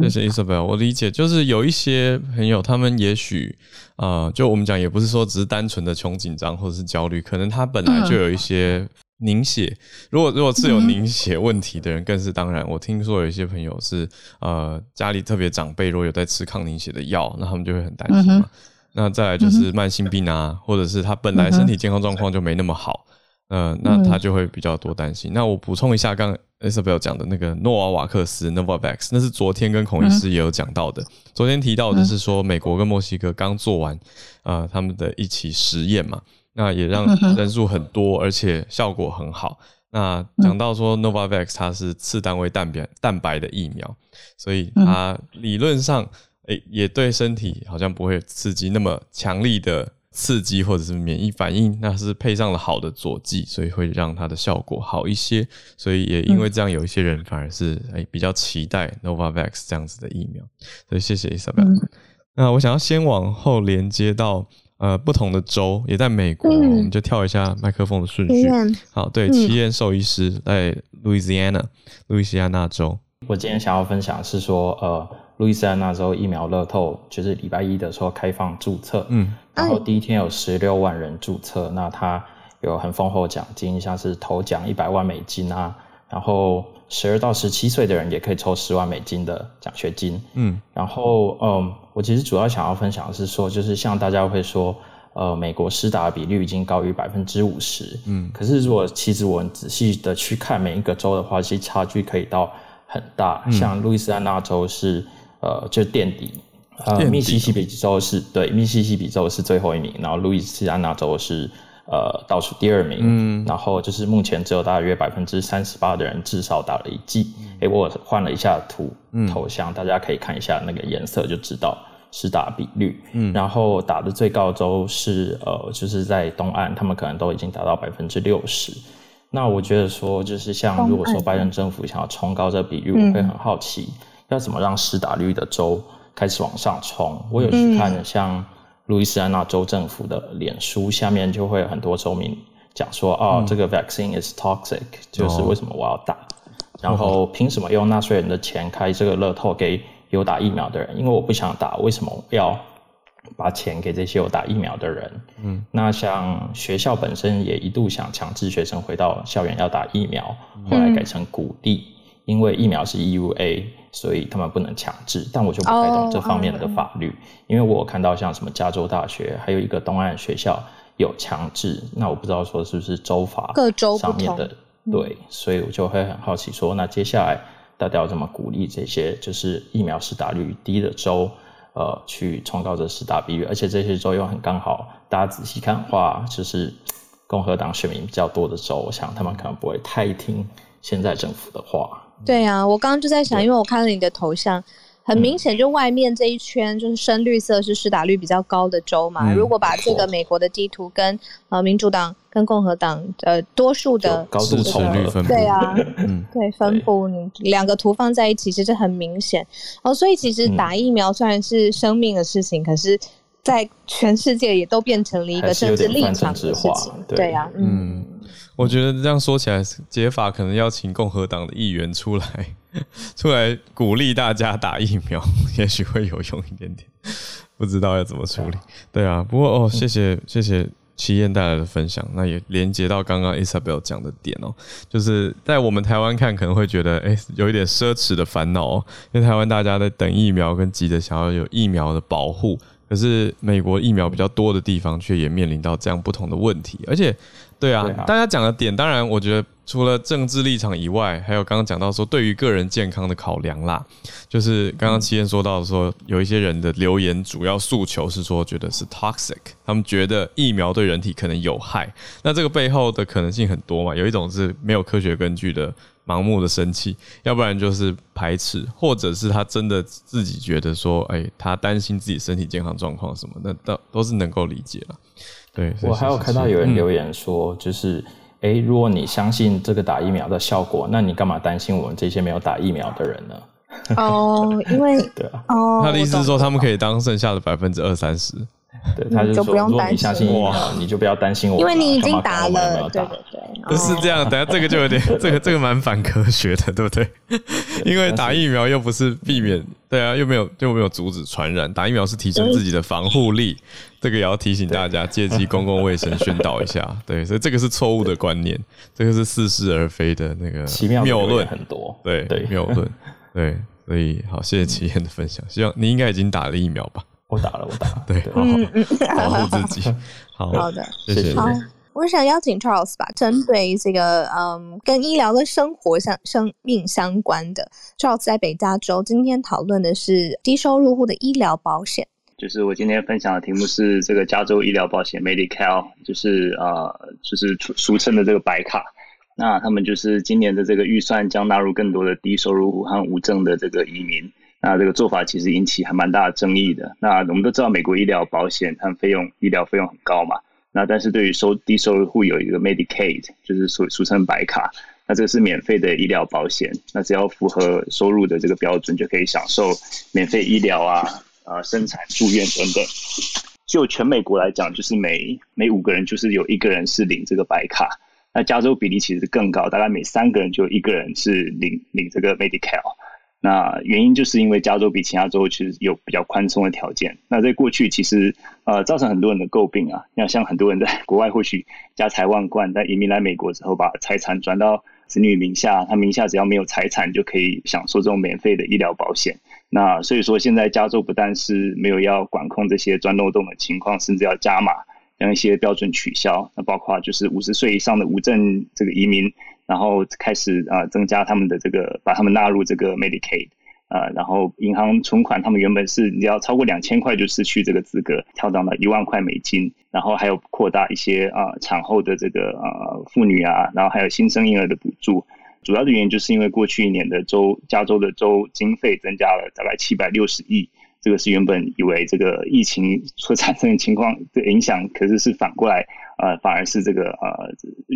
谢谢 Isabel，我理解，就是有一些朋友，他们也许，呃，就我们讲，也不是说只是单纯的穷紧张或者是焦虑，可能他本来就有一些凝血。如果如果是有凝血问题的人，更是当然。我听说有一些朋友是，呃，家里特别长辈，如果有在吃抗凝血的药，那他们就会很担心嘛。那再来就是慢性病啊，或者是他本来身体健康状况就没那么好，嗯、呃，那他就会比较多担心。那我补充一下，刚刚。Isabel 讲的那个诺瓦瓦克斯 Novavax，那是昨天跟孔医师也有讲到的。昨天提到的是说，美国跟墨西哥刚做完啊、呃、他们的一起实验嘛，那也让人数很多，而且效果很好。那讲到说 Novavax 它是次单位蛋白蛋白的疫苗，所以它理论上诶也对身体好像不会刺激那么强力的。刺激或者是免疫反应，那是配上了好的佐剂，所以会让它的效果好一些。所以也因为这样，有一些人反而是哎、欸、比较期待 Novavax 这样子的疫苗。所以谢谢 Isabel。嗯、那我想要先往后连接到呃不同的州，也在美国，嗯、我们就跳一下麦克风的顺序。嗯、好，对，奇燕兽医师在 Louisiana，路易斯安那州。我今天想要分享是说呃。路易斯安那州疫苗乐透就是礼拜一的时候开放注册，嗯，然后第一天有十六万人注册，那他有很丰厚奖金，像是头奖一百万美金啊，然后十二到十七岁的人也可以抽十万美金的奖学金，嗯，然后嗯，我其实主要想要分享的是说，就是像大家会说，呃，美国施打的比率已经高于百分之五十，嗯，可是如果其实我们仔细的去看每一个州的话，其实差距可以到很大，像路易斯安那州是。呃，就垫底，呃，密西西比州是对，密西西比州是最后一名，然后路易斯安那州是呃倒数第二名，嗯，然后就是目前只有大约百分之三十八的人至少打了一剂，诶、嗯。欸，我换了一下图头像，嗯、大家可以看一下那个颜色就知道是打比率，嗯，然后打的最高州是呃，就是在东岸，他们可能都已经达到百分之六十，那我觉得说就是像如果说拜登政府想要冲高这个比率，嗯、我会很好奇。要怎么让施打率的州开始往上冲？我有去看像路易斯安那州政府的脸书，下面就会有很多州民讲说：“嗯、哦，这个 vaccine is toxic，就是为什么我要打？哦、然后凭什么用纳税人的钱开这个乐透给有打疫苗的人？因为我不想打，为什么要把钱给这些有打疫苗的人。嗯，那像学校本身也一度想强制学生回到校园要打疫苗，后来改成鼓励，嗯、因为疫苗是 EUA，所以他们不能强制。但我就不太懂这方面的法律，哦、因为我有看到像什么加州大学，还有一个东岸学校有强制，那我不知道说是不是州法各州上面的，对，所以我就会很好奇说，那接下来大家要怎么鼓励这些就是疫苗施打率低的州？呃，去冲高这施打比率，而且这些州又很刚好，大家仔细看的话，就是共和党选民比较多的州，我想他们可能不会太听现在政府的话。对啊，我刚刚就在想，因为我看了你的头像。很明显，就外面这一圈就是深绿色，是施打率比较高的州嘛。嗯、如果把这个美国的地图跟呃民主党跟共和党呃多数的高度重率分布，对啊，嗯、对分布，你两个图放在一起，其实很明显哦。所以其实打疫苗虽然是生命的事情，嗯、可是在全世界也都变成了一个政治立场的事情。对啊，嗯，嗯，我觉得这样说起来，解法可能要请共和党的议员出来。出来鼓励大家打疫苗，也许会有用一点点，不知道要怎么处理。对啊，不过哦，谢谢谢谢齐燕带来的分享，那也连接到刚刚 Isabel 讲的点哦，就是在我们台湾看可能会觉得哎、欸，有一点奢侈的烦恼哦，因为台湾大家在等疫苗跟急着想要有疫苗的保护，可是美国疫苗比较多的地方却也面临到这样不同的问题，而且。对啊，大家讲的点，当然我觉得除了政治立场以外，还有刚刚讲到说对于个人健康的考量啦，就是刚刚七燕说到说，有一些人的留言主要诉求是说觉得是 toxic，他们觉得疫苗对人体可能有害。那这个背后的可能性很多嘛，有一种是没有科学根据的盲目的生气，要不然就是排斥，或者是他真的自己觉得说，哎，他担心自己身体健康状况什么，那都都是能够理解了。对，我还有看到有人留言说，就是，哎、嗯，如果你相信这个打疫苗的效果，那你干嘛担心我们这些没有打疫苗的人呢？哦，因为 对啊，哦，他的意思是说，他们可以当剩下的百分之二三十。对，他就说，如果你相信疫苗，你就不要担心我，因为你已经打了，对对对，不是这样。等下这个就有点，这个这个蛮反科学的，对不对？因为打疫苗又不是避免，对啊，又没有又没有阻止传染，打疫苗是提升自己的防护力，这个也要提醒大家，借机公共卫生宣导一下。对，所以这个是错误的观念，这个是似是而非的那个 谬论很多，对对谬论，对，所以好，谢谢齐燕的分享，希望你应该已经打了疫苗吧。我打了，我打了，对，好好 保护自己。好，好的，谢谢。好，我想邀请 Charles 吧，针对这个嗯，跟医疗跟生活相生命相关的，Charles 在北加州今天讨论的是低收入户的医疗保险。就是我今天分享的题目是这个加州医疗保险 Medi-Cal，就是呃，就是俗俗称的这个白卡。那他们就是今年的这个预算将纳入更多的低收入户和无证的这个移民。那这个做法其实引起还蛮大的争议的。那我们都知道，美国医疗保险它费用医疗费用很高嘛。那但是对于收低收入户有一个 Medicaid，就是俗俗称白卡。那这个是免费的医疗保险。那只要符合收入的这个标准，就可以享受免费医疗啊、啊生产住院等等。就全美国来讲，就是每每五个人就是有一个人是领这个白卡。那加州比例其实更高，大概每三个人就有一个人是领领这个 Medi-Cal。那原因就是因为加州比其他州其实有比较宽松的条件。那在过去其实呃造成很多人的诟病啊，像像很多人在 国外或许家财万贯，但移民来美国之后把财产转到子女名下，他名下只要没有财产就可以享受这种免费的医疗保险。那所以说现在加州不但是没有要管控这些钻漏洞的情况，甚至要加码将一些标准取消。那包括就是五十岁以上的无证这个移民。然后开始啊，增加他们的这个，把他们纳入这个 Medicaid 啊，然后银行存款，他们原本是你要超过两千块就失去这个资格，调涨到一万块美金，然后还有扩大一些啊产后的这个啊妇女啊，然后还有新生婴儿的补助。主要的原因就是因为过去一年的州加州的州经费增加了大概七百六十亿，这个是原本以为这个疫情所产生的情况的影响，可是是反过来呃，反而是这个呃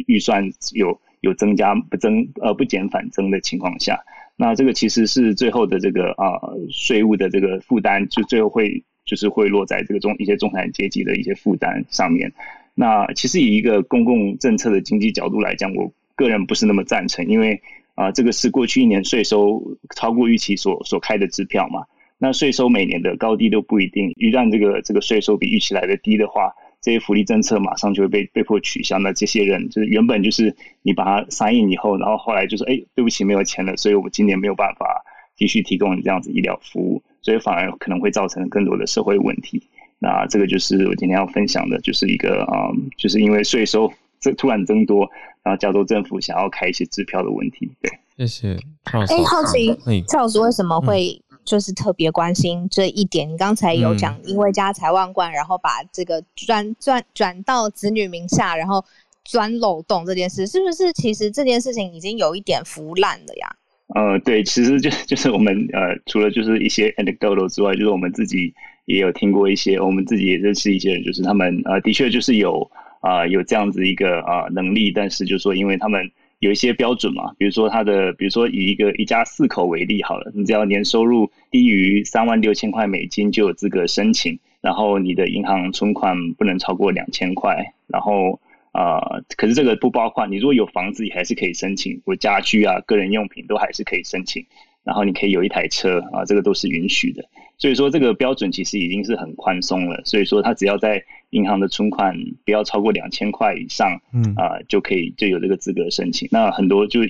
预算有。有增加不增呃不减反增的情况下，那这个其实是最后的这个啊税务的这个负担，就最后会就是会落在这个中一些中产阶级的一些负担上面。那其实以一个公共政策的经济角度来讲，我个人不是那么赞成，因为啊这个是过去一年税收超过预期所所开的支票嘛。那税收每年的高低都不一定，一旦这个这个税收比预期来的低的话，这些福利政策马上就会被被迫取消。那这些人就是原本就是你把它 sign in 以后，然后后来就是，哎，对不起，没有钱了，所以我们今年没有办法继续提供你这样子医疗服务，所以反而可能会造成更多的社会问题。那这个就是我今天要分享的，就是一个嗯，就是因为税收这突然增多，然后加州政府想要开一些支票的问题。对，谢谢。哎，好奇赵老师为什么会就是特别关心这一点？你刚才有讲，因为家财万贯，然后把这个转转转到子女名下，然后钻漏洞这件事，是不是其实这件事情已经有一点腐烂了呀？呃，对，其实就就是我们呃，除了就是一些 anecdotal 之外，就是我们自己。也有听过一些，我们自己也认识一些人，就是他们呃，的确就是有啊、呃，有这样子一个啊、呃、能力，但是就是说，因为他们有一些标准嘛，比如说他的，比如说以一个一家四口为例好了，你只要年收入低于三万六千块美金就有资格申请，然后你的银行存款不能超过两千块，然后、呃，可是这个不包括你如果有房子也还是可以申请，或家居啊、个人用品都还是可以申请。然后你可以有一台车啊，这个都是允许的。所以说这个标准其实已经是很宽松了。所以说他只要在银行的存款不要超过两千块以上，嗯啊，就可以就有这个资格申请。那很多就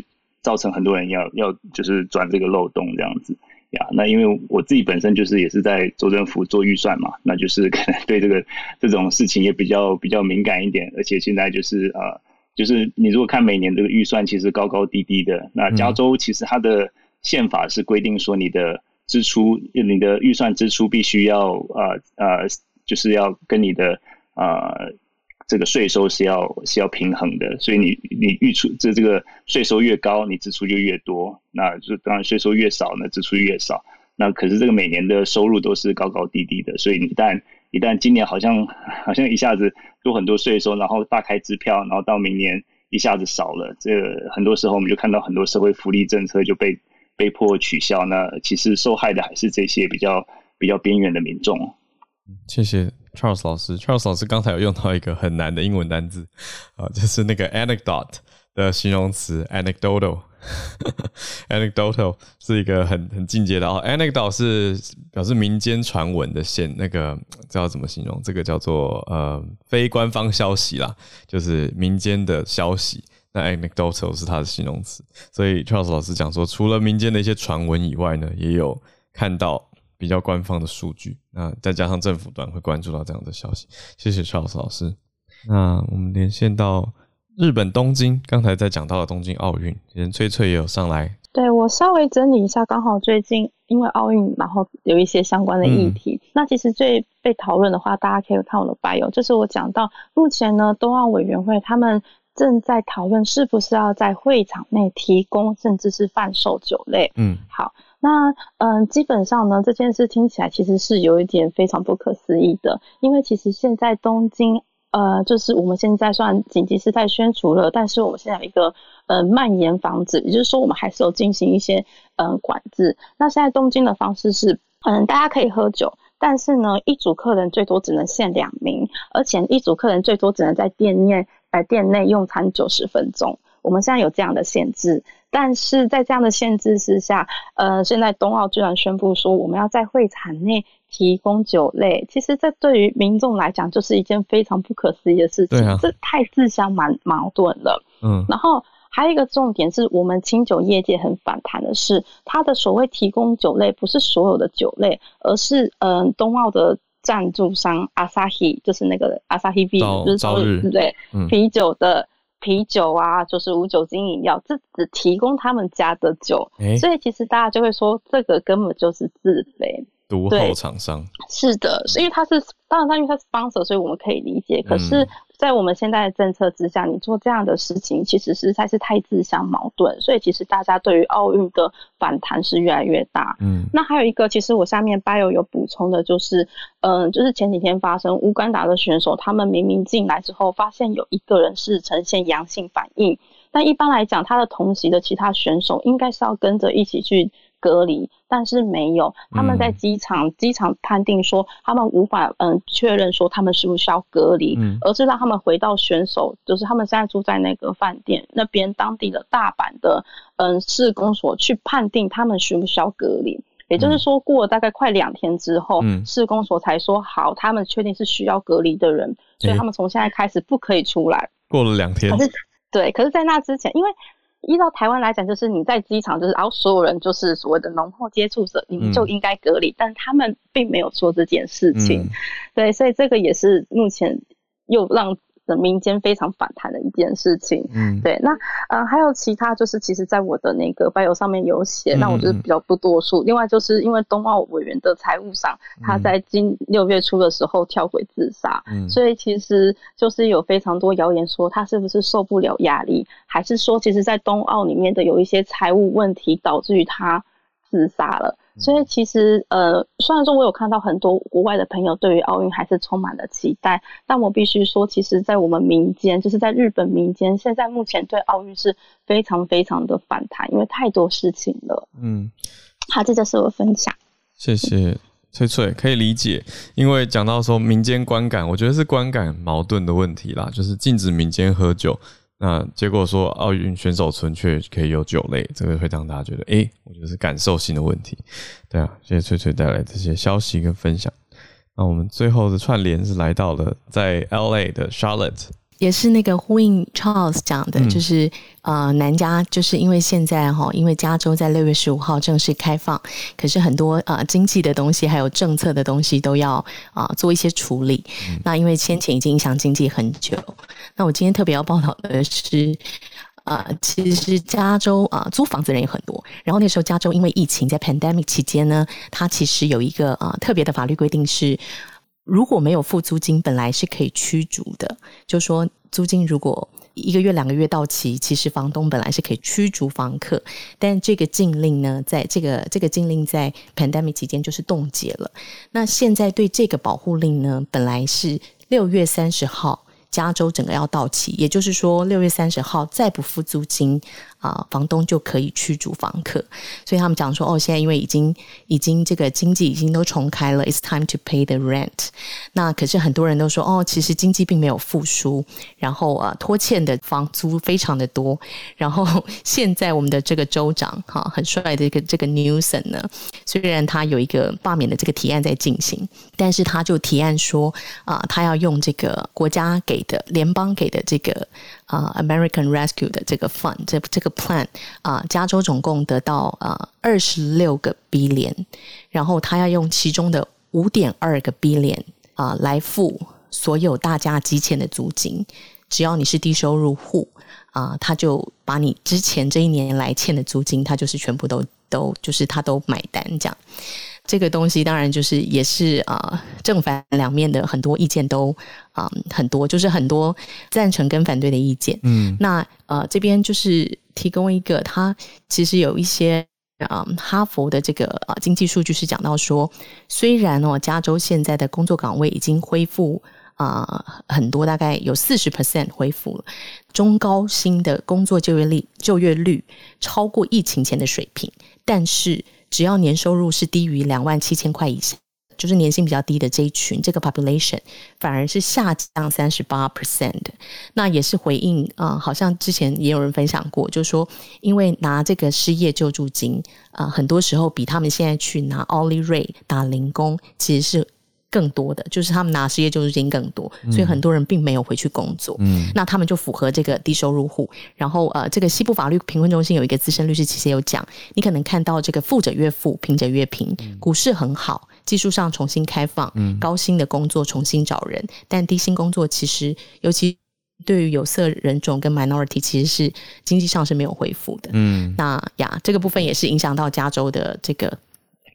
造成很多人要要就是钻这个漏洞这样子呀。那因为我自己本身就是也是在州政府做预算嘛，那就是可能对这个这种事情也比较比较敏感一点。而且现在就是啊，就是你如果看每年这个预算其实高高低低的。那加州其实它的宪法是规定说，你的支出，你的预算支出必须要呃呃，就是要跟你的呃这个税收是要是要平衡的。所以你你预出这这个税收越高，你支出就越多。那就当然税收越少呢，支出越少。那可是这个每年的收入都是高高低低的，所以你一旦一旦今年好像好像一下子多很多税收，然后大开支票，然后到明年一下子少了，这个很多时候我们就看到很多社会福利政策就被。被迫取消，那其实受害的还是这些比较比较边缘的民众。谢谢 Charles 老师，Charles 老师刚才有用到一个很难的英文单字啊，就是那个 anecdote 的形容词 anecdotal。anecdotal 是一个很很进阶的哦，anecdote 是表示民间传闻的线，那个知道怎么形容？这个叫做呃非官方消息啦，就是民间的消息。那 anecdotal 是它的形容词，所以 Charles 老师讲说，除了民间的一些传闻以外呢，也有看到比较官方的数据。那再加上政府端会关注到这样的消息。谢谢 Charles 老师。那我们连线到日本东京，刚才在讲到的东京奥运，连翠翠也有上来。对，我稍微整理一下，刚好最近因为奥运，然后有一些相关的议题。嗯、那其实最被讨论的话，大家可以看我的 bio，就是我讲到目前呢，冬奥委员会他们。正在讨论是不是要在会场内提供，甚至是贩售酒类。嗯，好，那嗯，基本上呢，这件事听起来其实是有一点非常不可思议的，因为其实现在东京，呃，就是我们现在算紧急事态宣除了，但是我们现在有一个呃蔓延防止，也就是说我们还是有进行一些呃管制。那现在东京的方式是，嗯，大家可以喝酒，但是呢，一组客人最多只能限两名，而且一组客人最多只能在店内。在店内用餐九十分钟，我们现在有这样的限制，但是在这样的限制之下，呃，现在冬奥居然宣布说我们要在会场内提供酒类，其实这对于民众来讲就是一件非常不可思议的事情，啊、这太自相矛矛盾了。嗯，然后还有一个重点是我们清酒业界很反弹的是，它的所谓提供酒类不是所有的酒类，而是嗯、呃，冬奥的。赞助商 Asahi 就是那个 Asahi B，就是说对不对？嗯、啤酒的啤酒啊，就是无酒精饮料，这只提供他们家的酒，欸、所以其实大家就会说，这个根本就是自肥。独后厂商是的，因为他是当然，他因为他是 sponsor，所以我们可以理解。可是，在我们现在的政策之下，你做这样的事情，其实实在是太自相矛盾。所以，其实大家对于奥运的反弹是越来越大。嗯，那还有一个，其实我下面 bio 有补充的，就是，嗯、呃，就是前几天发生乌干达的选手，他们明明进来之后，发现有一个人是呈现阳性反应，但一般来讲，他的同席的其他选手应该是要跟着一起去。隔离，但是没有，他们在机场，机、嗯、场判定说他们无法嗯确认说他们是不是要隔离，嗯、而是让他们回到选手，就是他们现在住在那个饭店那边当地的大阪的嗯市公所去判定他们需不需要隔离。也就是说，过了大概快两天之后，嗯，市公所才说好，他们确定是需要隔离的人，所以他们从现在开始不可以出来。过了两天，可是对，可是，在那之前，因为依照台湾来讲，就是你在机场，就是然后所有人就是所谓的浓厚接触者，你们就应该隔离，嗯，但他们并没有做这件事情，嗯，对，所以这个也是目前又让。的民间非常反弹的一件事情，嗯，对，那呃还有其他就是，其实在我的那个 bio 上面有写，那、嗯、我就是比较不多说。另外就是因为冬奥委员的财务上，他在今六月初的时候跳轨自杀，嗯，所以其实就是有非常多谣言说他是不是受不了压力，还是说其实在冬奥里面的有一些财务问题导致于他自杀了。所以其实，呃，虽然说我有看到很多国外的朋友对于奥运还是充满了期待，但我必须说，其实，在我们民间，就是在日本民间，现在目前对奥运是非常非常的反弹，因为太多事情了。嗯，好，这就是我分享。谢谢翠翠，可以理解，因为讲到说民间观感，我觉得是观感矛盾的问题啦，就是禁止民间喝酒。那结果说奥运选手村却可以有九类，这个会让大家觉得，诶，我觉得是感受性的问题。对啊，谢谢翠翠带来这些消息跟分享。那我们最后的串联是来到了在 LA 的 Charlotte。也是那个呼应 Charles 讲的，就是、嗯、呃，南加就是因为现在哈，因为加州在六月十五号正式开放，可是很多啊、呃、经济的东西还有政策的东西都要啊、呃、做一些处理。嗯、那因为先前已经影响经济很久，那我今天特别要报道的是，啊、呃，其实加州啊、呃、租房子的人也很多，然后那时候加州因为疫情在 pandemic 期间呢，它其实有一个啊、呃、特别的法律规定是。如果没有付租金，本来是可以驱逐的。就说租金如果一个月、两个月到期，其实房东本来是可以驱逐房客。但这个禁令呢，在这个这个禁令在 pandemic 期间就是冻结了。那现在对这个保护令呢，本来是六月三十号，加州整个要到期，也就是说六月三十号再不付租金。啊，房东就可以驱逐房客，所以他们讲说，哦，现在因为已经已经这个经济已经都重开了，it's time to pay the rent。那可是很多人都说，哦，其实经济并没有复苏，然后啊，拖欠的房租非常的多。然后 现在我们的这个州长哈、啊，很帅的一个这个 Newsom 呢，虽然他有一个罢免的这个提案在进行，但是他就提案说，啊，他要用这个国家给的联邦给的这个。啊、，American Rescue 的这个 fund，这这个 plan 啊、加州总共得到啊二十六个 billion，然后他要用其中的五点二个 billion 啊、来付所有大家积欠的租金，只要你是低收入户啊他就把你之前这一年来欠的租金，他就是全部都都就是他都买单这样。这个东西当然就是也是啊、呃，正反两面的很多意见都啊、呃、很多，就是很多赞成跟反对的意见。嗯，那呃这边就是提供一个，它其实有一些啊、呃、哈佛的这个啊、呃、经济数据是讲到说，虽然哦加州现在的工作岗位已经恢复啊、呃、很多，大概有四十 percent 恢复了，中高薪的工作就业率就业率超过疫情前的水平，但是。只要年收入是低于两万七千块以下，就是年薪比较低的这一群，这个 population 反而是下降三十八 percent。那也是回应啊、好像之前也有人分享过，就是说，因为拿这个失业救助金啊、很多时候比他们现在去拿 olly ray 打零工，其实是。更多的就是他们拿失业救助金更多，所以很多人并没有回去工作。嗯，那他们就符合这个低收入户。然后呃，这个西部法律贫困中心有一个资深律师，其实有讲，你可能看到这个富者越富，贫者越贫。股市很好，技术上重新开放，高薪的工作重新找人，但低薪工作其实，尤其对于有色人种跟 minority，其实是经济上是没有恢复的。嗯，那呀，这个部分也是影响到加州的这个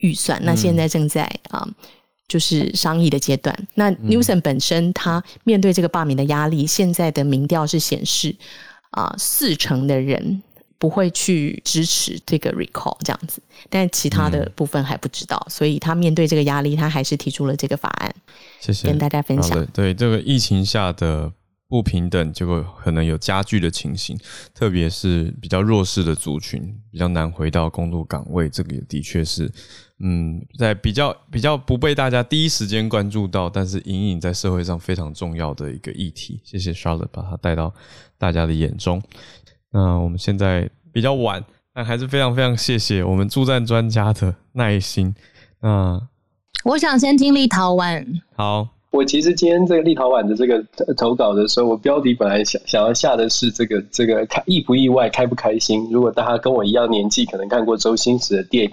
预算。那现在正在啊。呃就是商议的阶段。那 Newsom 本身他面对这个罢免的压力，现在的民调是显示啊，四成的人不会去支持这个 recall 这样子，但其他的部分还不知道。所以他面对这个压力，他还是提出了这个法案。谢谢跟大家分享。对这个疫情下的不平等，结果可能有加剧的情形，特别是比较弱势的族群比较难回到工作岗位，这个也的确是。嗯，在比较比较不被大家第一时间关注到，但是隐隐在社会上非常重要的一个议题。谢谢 Charlotte 把它带到大家的眼中。那我们现在比较晚，但还是非常非常谢谢我们助战专家的耐心。那我想先听立陶宛。好。我其实今天这个立陶宛的这个投稿的时候，我标题本来想想要下的是这个这个开意不意外，开不开心？如果大家跟我一样年纪，可能看过周星驰的电影，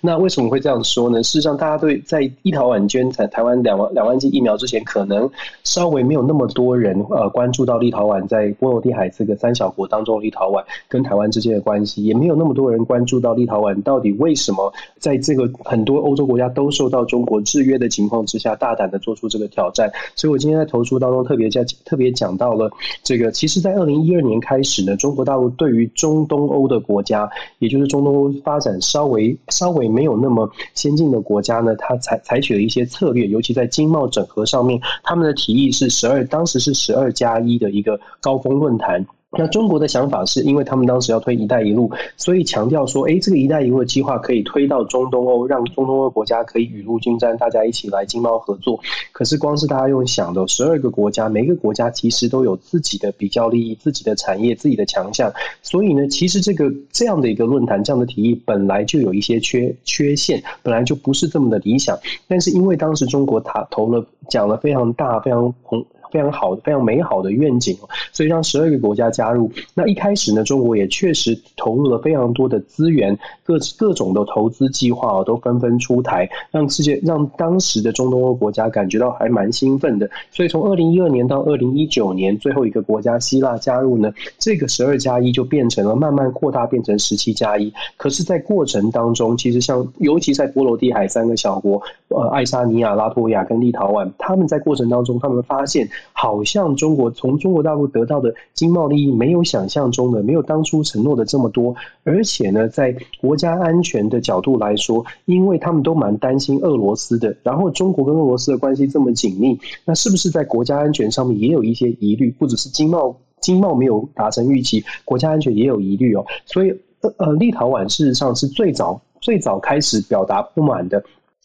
那为什么会这样说呢？事实上，大家对在立陶宛捐产台湾两万两万剂疫苗之前，可能稍微没有那么多人呃关注到立陶宛在波罗的海这个三小国当中，立陶宛跟台湾之间的关系，也没有那么多人关注到立陶宛到底为什么在这个很多欧洲国家都受到中国制约的情况之下，大胆的做出这个。挑战，所以我今天在投书当中特别讲特别讲到了这个。其实，在二零一二年开始呢，中国大陆对于中东欧的国家，也就是中东欧发展稍微稍微没有那么先进的国家呢，它采采取了一些策略，尤其在经贸整合上面，他们的提议是十二，当时是十二加一的一个高峰论坛。那中国的想法是，因为他们当时要推“一带一路”，所以强调说，哎，这个“一带一路”的计划可以推到中东欧，让中东欧国家可以雨露均沾，大家一起来经贸合作。可是，光是大家用想的，十二个国家，每个国家其实都有自己的比较利益、自己的产业、自己的强项，所以呢，其实这个这样的一个论坛，这样的提议本来就有一些缺缺陷，本来就不是这么的理想。但是，因为当时中国他投了讲了非常大、非常宏。非常好、非常美好的愿景，所以让十二个国家加入。那一开始呢，中国也确实投入了非常多的资源，各各种的投资计划都纷纷出台，让世界让当时的中东欧国家感觉到还蛮兴奋的。所以从二零一二年到二零一九年，最后一个国家希腊加入呢，这个十二加一就变成了慢慢扩大，变成十七加一。可是，在过程当中，其实像尤其在波罗的海三个小国，呃，爱沙尼亚、拉脱维亚跟立陶宛，他们在过程当中，他们发现。好像中国从中国大陆得到的经贸利益没有想象中的，没有当初承诺的这么多，而且呢，在国家安全的角度来说，因为他们都蛮担心俄罗斯的，然后中国跟俄罗斯的关系这么紧密，那是不是在国家安全上面也有一些疑虑？不只是经贸，经贸没有达成预期，国家安全也有疑虑哦。所以，呃，立陶宛事实上是最早最早开始表达不满的。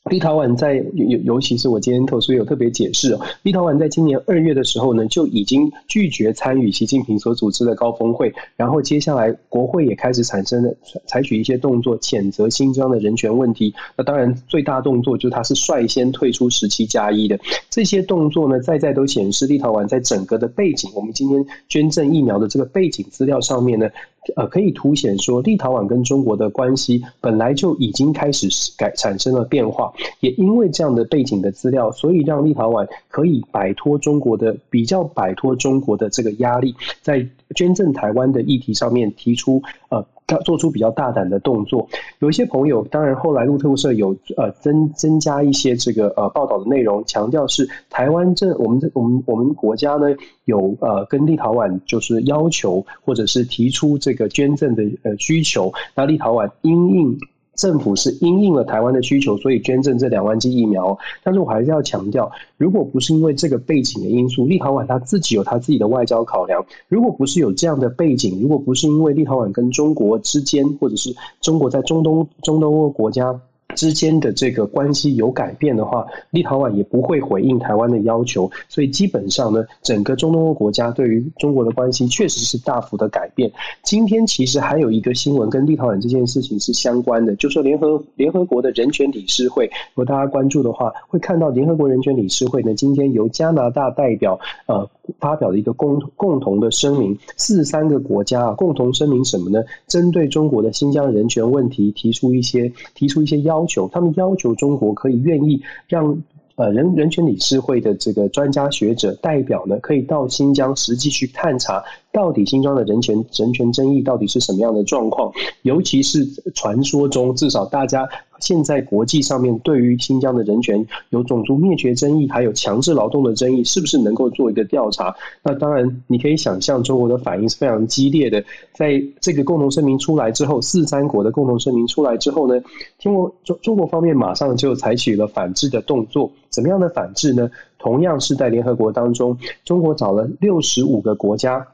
立陶宛在尤尤其是我今天投书有特别解释哦，立陶宛在今年二月的时候呢，就已经拒绝参与习近平所组织的高峰会，然后接下来国会也开始产生了采取一些动作，谴责新疆的人权问题。那当然最大动作就是他是率先退出十七加一的这些动作呢，在在都显示立陶宛在整个的背景，我们今天捐赠疫苗的这个背景资料上面呢。呃，可以凸显说，立陶宛跟中国的关系本来就已经开始改产生了变化，也因为这样的背景的资料，所以让立陶宛可以摆脱中国的比较摆脱中国的这个压力，在捐赠台湾的议题上面提出呃。做出比较大胆的动作，有一些朋友，当然后来路透社有呃增增加一些这个呃报道的内容，强调是台湾这我们这我们我们国家呢有呃跟立陶宛就是要求或者是提出这个捐赠的呃需求，那立陶宛因应。政府是因应了台湾的需求，所以捐赠这两万剂疫苗。但是我还是要强调，如果不是因为这个背景的因素，立陶宛他自己有他自己的外交考量。如果不是有这样的背景，如果不是因为立陶宛跟中国之间，或者是中国在中东中东欧国家。之间的这个关系有改变的话，立陶宛也不会回应台湾的要求，所以基本上呢，整个中东欧国家对于中国的关系确实是大幅的改变。今天其实还有一个新闻跟立陶宛这件事情是相关的，就说联合联合国的人权理事会，如果大家关注的话，会看到联合国人权理事会呢，今天由加拿大代表呃发表的一个共共同的声明，四十三个国家啊共同声明什么呢？针对中国的新疆人权问题提出一些提出一些要。要求他们要求中国可以愿意让呃人人权理事会的这个专家学者代表呢，可以到新疆实际去探查，到底新疆的人权人权争议到底是什么样的状况，尤其是传说中至少大家。现在国际上面对于新疆的人权有种族灭绝争议，还有强制劳动的争议，是不是能够做一个调查？那当然，你可以想象中国的反应是非常激烈的。在这个共同声明出来之后，四三国的共同声明出来之后呢，中国中中国方面马上就采取了反制的动作。怎么样的反制呢？同样是在联合国当中，中国找了六十五个国家。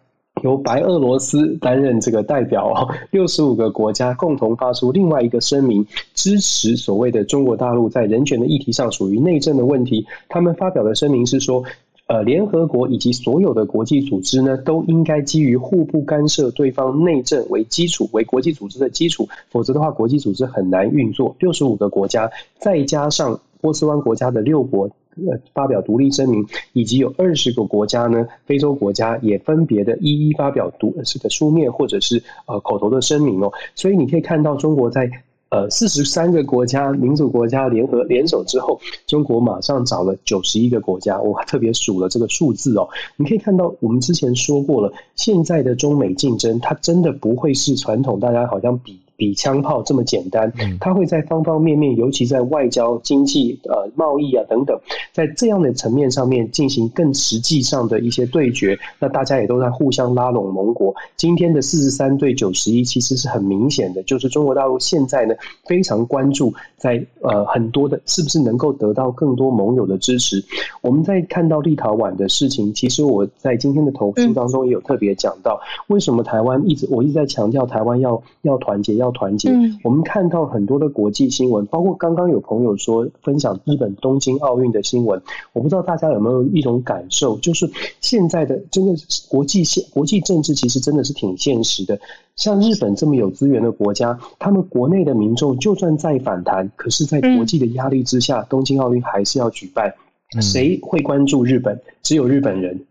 由白俄罗斯担任这个代表，六十五个国家共同发出另外一个声明，支持所谓的中国大陆在人权的议题上属于内政的问题。他们发表的声明是说，呃，联合国以及所有的国际组织呢，都应该基于互不干涉对方内政为基础，为国际组织的基础，否则的话，国际组织很难运作。六十五个国家，再加上波斯湾国家的六国，呃，发表独立声明，以及有二十个国家呢，非洲国家也分别的一一发表独这个书面或者是呃口头的声明哦。所以你可以看到，中国在。呃，四十三个国家民主国家联合联手之后，中国马上找了九十一个国家，我特别数了这个数字哦。你可以看到，我们之前说过了，现在的中美竞争，它真的不会是传统大家好像比。比枪炮这么简单，它会在方方面面，尤其在外交、经济、呃贸易啊等等，在这样的层面上面进行更实际上的一些对决。那大家也都在互相拉拢盟国。今天的四十三对九十一，其实是很明显的，就是中国大陆现在呢非常关注在呃很多的是不是能够得到更多盟友的支持。我们在看到立陶宛的事情，其实我在今天的投书当中也有特别讲到，为什么台湾一直我一直在强调台湾要要团结要。要团结。我们看到很多的国际新闻，包括刚刚有朋友说分享日本东京奥运的新闻，我不知道大家有没有一种感受，就是现在的真的国际现国际政治其实真的是挺现实的。像日本这么有资源的国家，他们国内的民众就算再反弹，可是，在国际的压力之下，东京奥运还是要举办。谁会关注日本？只有日本人。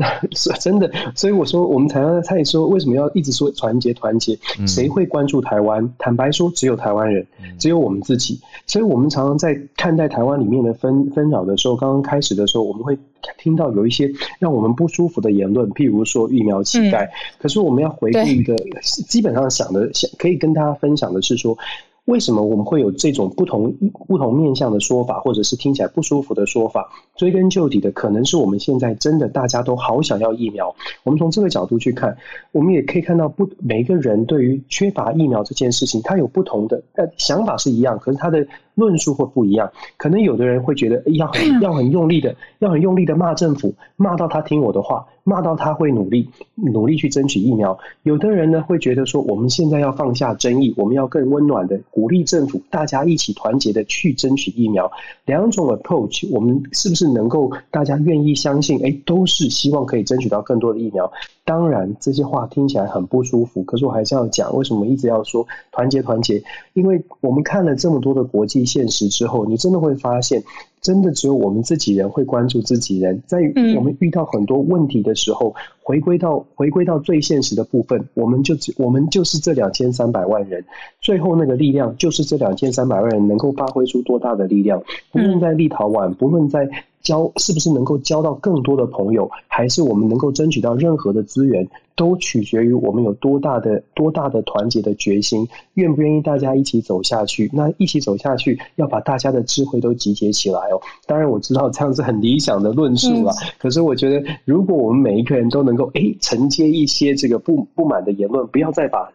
那是真的，所以我说，我们台湾他也说，为什么要一直说团结团结？谁会关注台湾？坦白说，只有台湾人，只有我们自己。所以我们常常在看待台湾里面的纷纷扰的时候，刚刚开始的时候，我们会听到有一些让我们不舒服的言论，譬如说疫苗乞丐。可是我们要回顾一个，基本上想的想可以跟大家分享的是说。为什么我们会有这种不同不同面向的说法，或者是听起来不舒服的说法？追根究底的，可能是我们现在真的大家都好想要疫苗。我们从这个角度去看，我们也可以看到不每一个人对于缺乏疫苗这件事情，他有不同的呃想法是一样，可是他的论述会不一样。可能有的人会觉得要很要很用力的，要很用力的骂政府，骂到他听我的话。骂到他会努力努力去争取疫苗，有的人呢会觉得说，我们现在要放下争议，我们要更温暖的鼓励政府，大家一起团结的去争取疫苗。两种 approach，我们是不是能够大家愿意相信？哎，都是希望可以争取到更多的疫苗。当然这些话听起来很不舒服，可是我还是要讲，为什么一直要说团结团结？因为我们看了这么多的国际现实之后，你真的会发现。真的只有我们自己人会关注自己人，在我们遇到很多问题的时候，回归到回归到最现实的部分，我们就只我们就是这两千三百万人，最后那个力量就是这两千三百万人能够发挥出多大的力量，不论在立陶宛，不论在。交是不是能够交到更多的朋友，还是我们能够争取到任何的资源，都取决于我们有多大的多大的团结的决心，愿不愿意大家一起走下去？那一起走下去，要把大家的智慧都集结起来哦。当然我知道这样是很理想的论述了，可是我觉得，如果我们每一个人都能够诶承接一些这个不不满的言论，不要再把。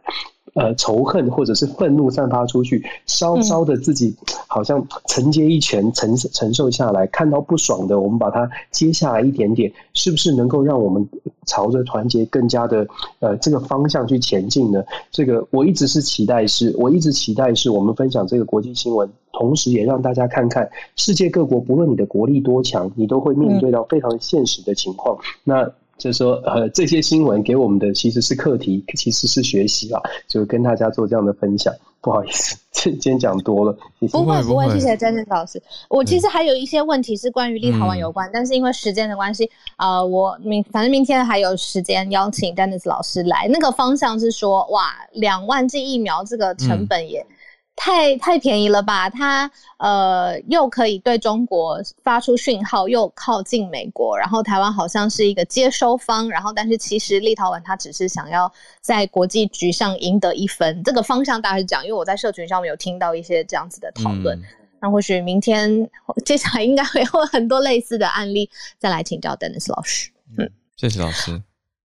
呃，仇恨或者是愤怒散发出去，稍稍的自己好像承接一拳承承受下来，看到不爽的，我们把它接下来一点点，是不是能够让我们朝着团结更加的呃这个方向去前进呢？这个我一直是期待是，我一直期待是我们分享这个国际新闻，同时也让大家看看世界各国，不论你的国力多强，你都会面对到非常现实的情况。那。就是说，呃，这些新闻给我们的其实是课题，其实是学习啊，就跟大家做这样的分享。不好意思，今天讲多了，不会不会，谢谢 Dennis 老师。我其实还有一些问题是关于立陶宛有关，嗯、但是因为时间的关系，呃，我明反正明天还有时间邀请 Dennis 老师来。那个方向是说，哇，两万剂疫苗这个成本也。嗯太太便宜了吧？它呃又可以对中国发出讯号，又靠近美国，然后台湾好像是一个接收方，然后但是其实立陶宛它只是想要在国际局上赢得一分，这个方向大概是这样，因为我在社群上面有听到一些这样子的讨论，嗯、那或许明天接下来应该会有很多类似的案例，再来请教 Dennis 老师。嗯，谢谢老师。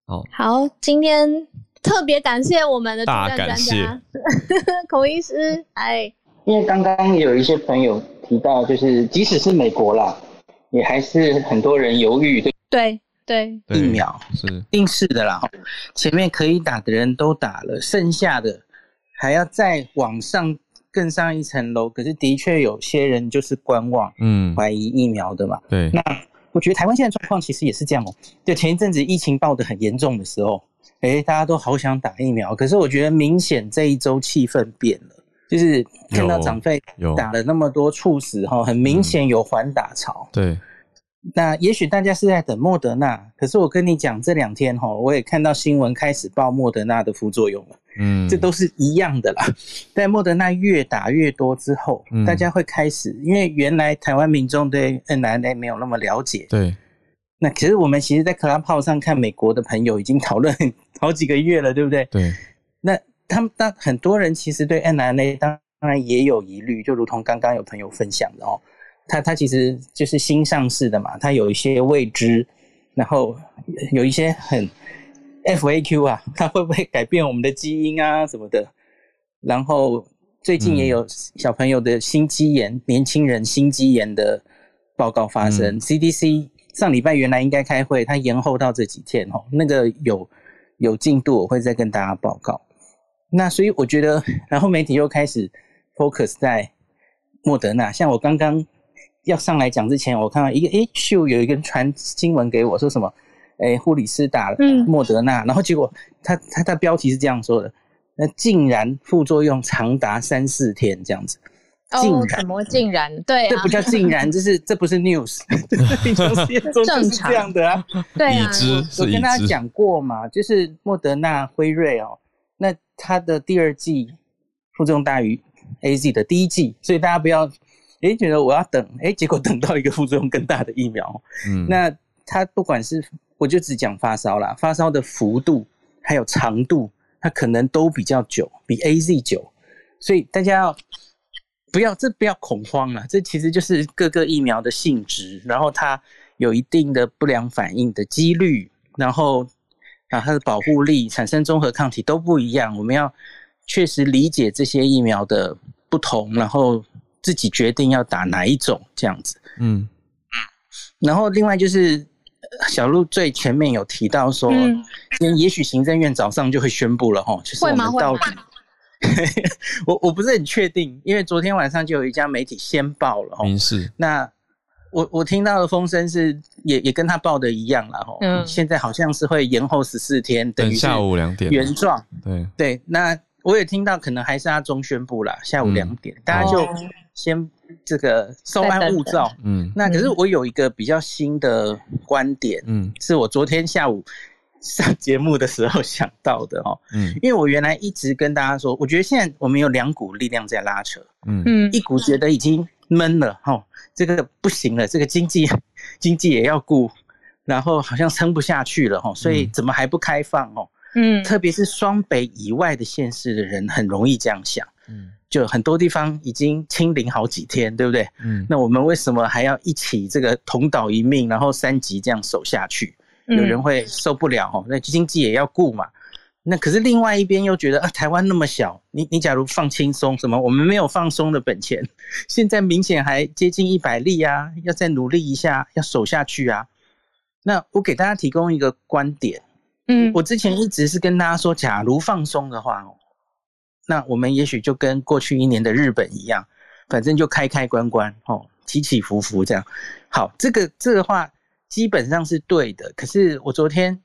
好，好，今天。特别感谢我们的主任专家。孔医师，哎，因为刚刚有一些朋友提到，就是即使是美国啦，也还是很多人犹豫，对。对对，疫苗是。定是的啦，前面可以打的人都打了，剩下的还要再往上更上一层楼，可是的确有些人就是观望，嗯，怀疑疫苗的嘛，对，那。我觉得台湾现在状况其实也是这样哦。就，前一阵子疫情爆得很严重的时候，哎，大家都好想打疫苗，可是我觉得明显这一周气氛变了，就是看到长辈打了那么多猝死哈，很明显有缓打潮。对。那也许大家是在等莫德纳，可是我跟你讲，这两天哈，我也看到新闻开始报莫德纳的副作用了。嗯，这都是一样的啦。在莫德纳越打越多之后，嗯、大家会开始，因为原来台湾民众对 mRNA 没有那么了解。对。那可是我们其实，在 Clubhouse 上看美国的朋友已经讨论 好几个月了，对不对？对。那他们当很多人其实对 mRNA 当然也有疑虑，就如同刚刚有朋友分享的哦。它它其实就是新上市的嘛，它有一些未知，然后有一些很 FAQ 啊，它会不会改变我们的基因啊什么的？然后最近也有小朋友的心肌炎，嗯、年轻人心肌炎的报告发生。嗯、CDC 上礼拜原来应该开会，它延后到这几天哦，那个有有进度，我会再跟大家报告。那所以我觉得，然后媒体又开始 focus 在莫德纳，像我刚刚。要上来讲之前，我看到一个诶，秀有一个人传新闻给我说什么，诶，护理师打了莫德纳，嗯、然后结果他他的标题是这样说的，那竟然副作用长达三四天这样子，竟然、哦、怎么竟然？对、啊，这不叫竟然，这是这不是 news，正常这样的啊，对啊，我跟大家讲过嘛，就是莫德纳辉瑞哦，那它的第二季副作用大于 AZ 的第一季，所以大家不要。哎，觉得我要等，哎，结果等到一个副作用更大的疫苗。嗯，那它不管是，我就只讲发烧啦，发烧的幅度还有长度，它可能都比较久，比 AZ 久。所以大家要不要这不要恐慌了，这其实就是各个疫苗的性质，然后它有一定的不良反应的几率，然后啊它的保护力、产生中和抗体都不一样。我们要确实理解这些疫苗的不同，然后。自己决定要打哪一种这样子，嗯嗯，然后另外就是小鹿最前面有提到说，嗯，也许行政院早上就会宣布了哈，就是我们到底，我我不是很确定，因为昨天晚上就有一家媒体先报了齁，是，那我我听到的风声是也也跟他报的一样了齁，嗯，现在好像是会延后十四天，等于下午两点原状，对。对，那我也听到可能还是阿中宣布了下午两点，大家就。先这个稍安勿躁，嗯，那可是我有一个比较新的观点，嗯，是我昨天下午上节目的时候想到的哦，嗯，因为我原来一直跟大家说，我觉得现在我们有两股力量在拉扯，嗯。嗯，一股觉得已经闷了，哈，这个不行了，这个经济经济也要顾，然后好像撑不下去了，哈，所以怎么还不开放，哦，嗯，特别是双北以外的县市的人很容易这样想，嗯。就很多地方已经清零好几天，对不对？嗯，那我们为什么还要一起这个同岛一命，然后三级这样守下去？有人会受不了哦。那经济也要顾嘛。那可是另外一边又觉得啊，台湾那么小，你你假如放轻松，什么？我们没有放松的本钱。现在明显还接近一百例啊，要再努力一下，要守下去啊。那我给大家提供一个观点，嗯，我之前一直是跟大家说，假如放松的话哦。那我们也许就跟过去一年的日本一样，反正就开开关关，哦，起起伏伏这样。好，这个这个话基本上是对的。可是我昨天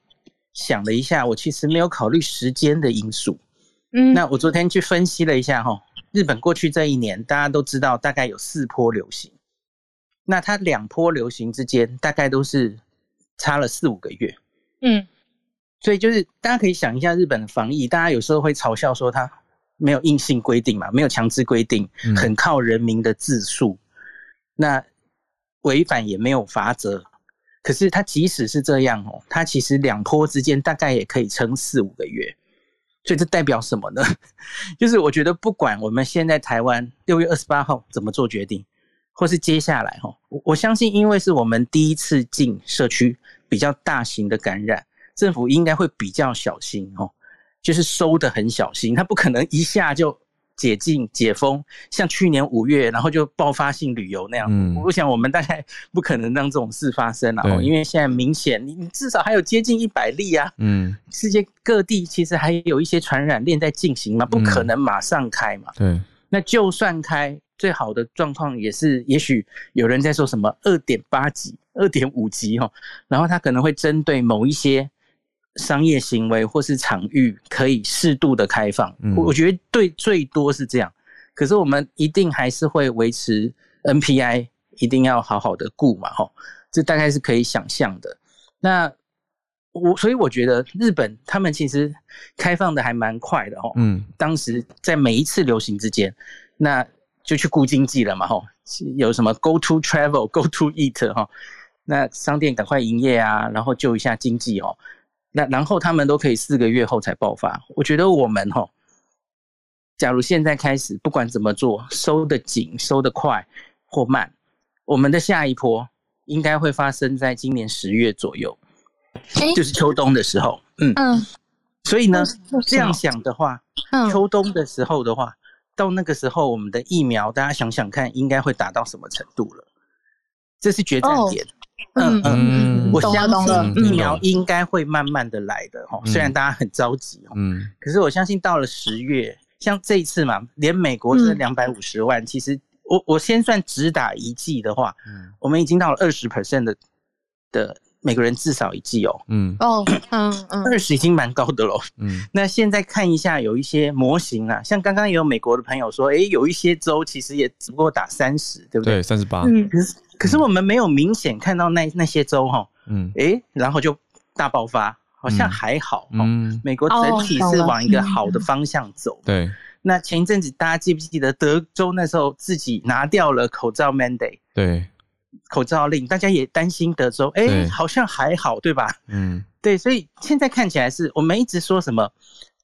想了一下，我其实没有考虑时间的因素。嗯，那我昨天去分析了一下，哈，日本过去这一年大家都知道，大概有四波流行。那它两波流行之间大概都是差了四五个月。嗯，所以就是大家可以想一下日本的防疫，大家有时候会嘲笑说它。没有硬性规定嘛，没有强制规定，很靠人民的自述。嗯、那违反也没有罚则。可是它即使是这样哦，它其实两坡之间大概也可以撑四五个月。所以这代表什么呢？就是我觉得不管我们现在台湾六月二十八号怎么做决定，或是接下来哈，我相信，因为是我们第一次进社区比较大型的感染，政府应该会比较小心哦。就是收得很小心，他不可能一下就解禁解封，像去年五月，然后就爆发性旅游那样。嗯，我想我们大概不可能让这种事发生了，对因为现在明显你你至少还有接近一百例啊。嗯，世界各地其实还有一些传染链在进行嘛，不可能马上开嘛。对，那就算开，最好的状况也是，也许有人在说什么二点八级、二点五级哈，然后他可能会针对某一些商业行为或是场域，可以适度的开放。嗯、我觉得对，最多是这样。可是我们一定还是会维持 NPI，一定要好好的顾嘛吼，这大概是可以想象的。那我所以我觉得日本他们其实开放的还蛮快的哈。嗯，当时在每一次流行之间，那就去顾经济了嘛吼，有什么 Go to travel, Go to eat 哈，那商店赶快营业啊，然后救一下经济哦。那然后他们都可以四个月后才爆发。我觉得我们哈，假如现在开始不管怎么做，收的紧、收的快或慢，我们的下一波应该会发生在今年十月左右。就是秋冬的时候，嗯嗯，所以呢，这样想的话，嗯，秋冬的时候的话，到那个时候，我们的疫苗，大家想想看，应该会达到什么程度了？这是决战点，嗯嗯，我相信疫苗应该会慢慢的来的哈，虽然大家很着急哦，嗯，可是我相信到了十月，像这一次嘛，连美国这两百五十万，其实我我先算只打一剂的话，嗯，我们已经到了二十 percent 的的。每个人至少一剂哦，嗯。哦，嗯嗯，二十已经蛮高的喽，嗯。那现在看一下，有一些模型啊，像刚刚也有美国的朋友说，哎，有一些州其实也只不过打三十，对不对？对，三十八。嗯，可是可是我们没有明显看到那那些州哈，嗯，哎，然后就大爆发，好像还好，嗯。美国整体是往一个好的方向走。对。那前一阵子大家记不记得德州那时候自己拿掉了口罩 mandate？对。口罩令，大家也担心德州，哎、欸，好像还好，对吧？嗯，对，所以现在看起来是我们一直说什么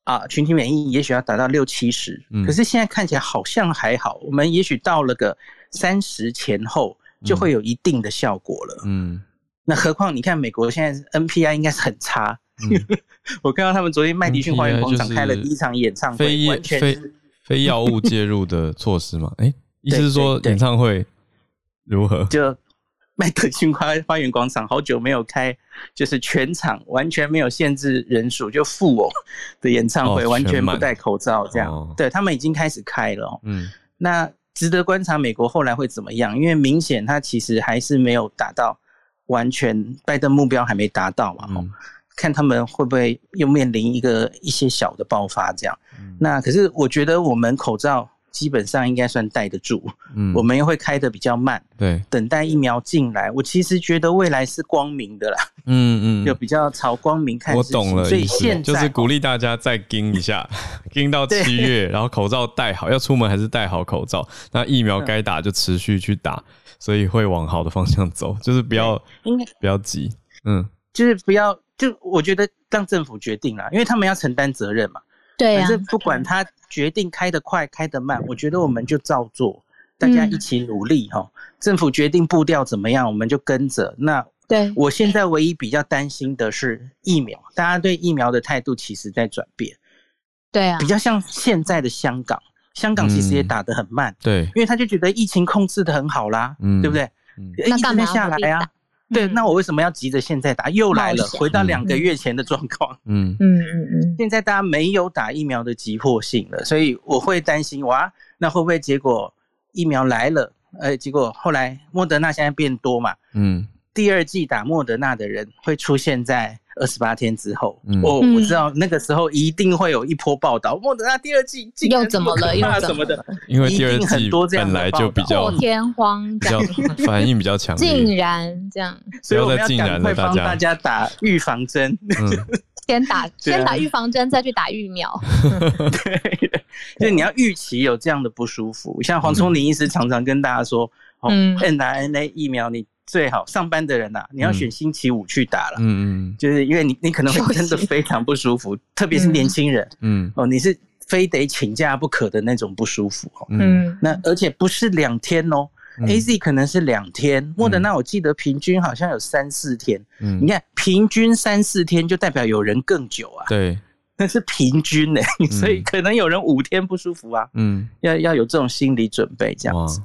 啊，群体免疫也许要达到六七十，可是现在看起来好像还好，我们也许到了个三十前后就会有一定的效果了。嗯，那何况你看美国现在 NPI 应该是很差，嗯、我看到他们昨天麦迪逊花园广场开了第一场演唱会，非完全非非药物介入的措施嘛？哎、欸，意思是说演唱会。如何？就麦克逊花 花园广场好久没有开，就是全场完全没有限制人数，就富偶的演唱会，完全不戴口罩这样。哦、对，他们已经开始开了。嗯，那值得观察美国后来会怎么样？因为明显他其实还是没有达到完全拜登目标还没达到嘛。嗯，看他们会不会又面临一个一些小的爆发这样。嗯，那可是我觉得我们口罩。基本上应该算戴得住，嗯，我们又会开得比较慢，对，等待疫苗进来。我其实觉得未来是光明的啦，嗯嗯，就比较朝光明看。我懂了，所以现在就是鼓励大家再盯一下，盯到七月，然后口罩戴好，要出门还是戴好口罩。那疫苗该打就持续去打，所以会往好的方向走，就是不要应该不要急，嗯，就是不要就我觉得让政府决定啦，因为他们要承担责任嘛。对啊，反正不管他决定开得快开得慢，我觉得我们就照做，大家一起努力哈。政府决定步调怎么样，我们就跟着。那对我现在唯一比较担心的是疫苗，大家对疫苗的态度其实在转变。对啊，比较像现在的香港，香港其实也打得很慢。对，因为他就觉得疫情控制得很好啦，对不对？那干嘛下来啊？对，那我为什么要急着现在打？又来了，回到两个月前的状况。嗯嗯嗯嗯。现在大家没有打疫苗的急迫性了，所以我会担心哇，那会不会结果疫苗来了，呃，结果后来莫德纳现在变多嘛？嗯。第二季打莫德纳的人会出现在二十八天之后。哦，我知道那个时候一定会有一波报道，莫德纳第二季又怎么了？又怎么的？因为第二季本来就比较破天荒，比较 反应比较强烈，竟然这样，所以我们要赶快帮大家。打预防针，先打先打预防针，再去打疫苗。对，就是你要预期有这样的不舒服，像黄聪林医师常常跟大家说，嗯，mRNA 疫苗你。最好上班的人呐、啊，你要选星期五去打了，嗯嗯，就是因为你你可能会真的非常不舒服，特别是年轻人，嗯。哦，你是非得请假不可的那种不舒服，嗯，那而且不是两天哦、嗯、，AZ 可能是两天，莫德纳我记得平均好像有三四天，嗯，你看平均三四天就代表有人更久啊，对，那是平均呢、欸，所以可能有人五天不舒服啊，嗯，要要有这种心理准备这样子，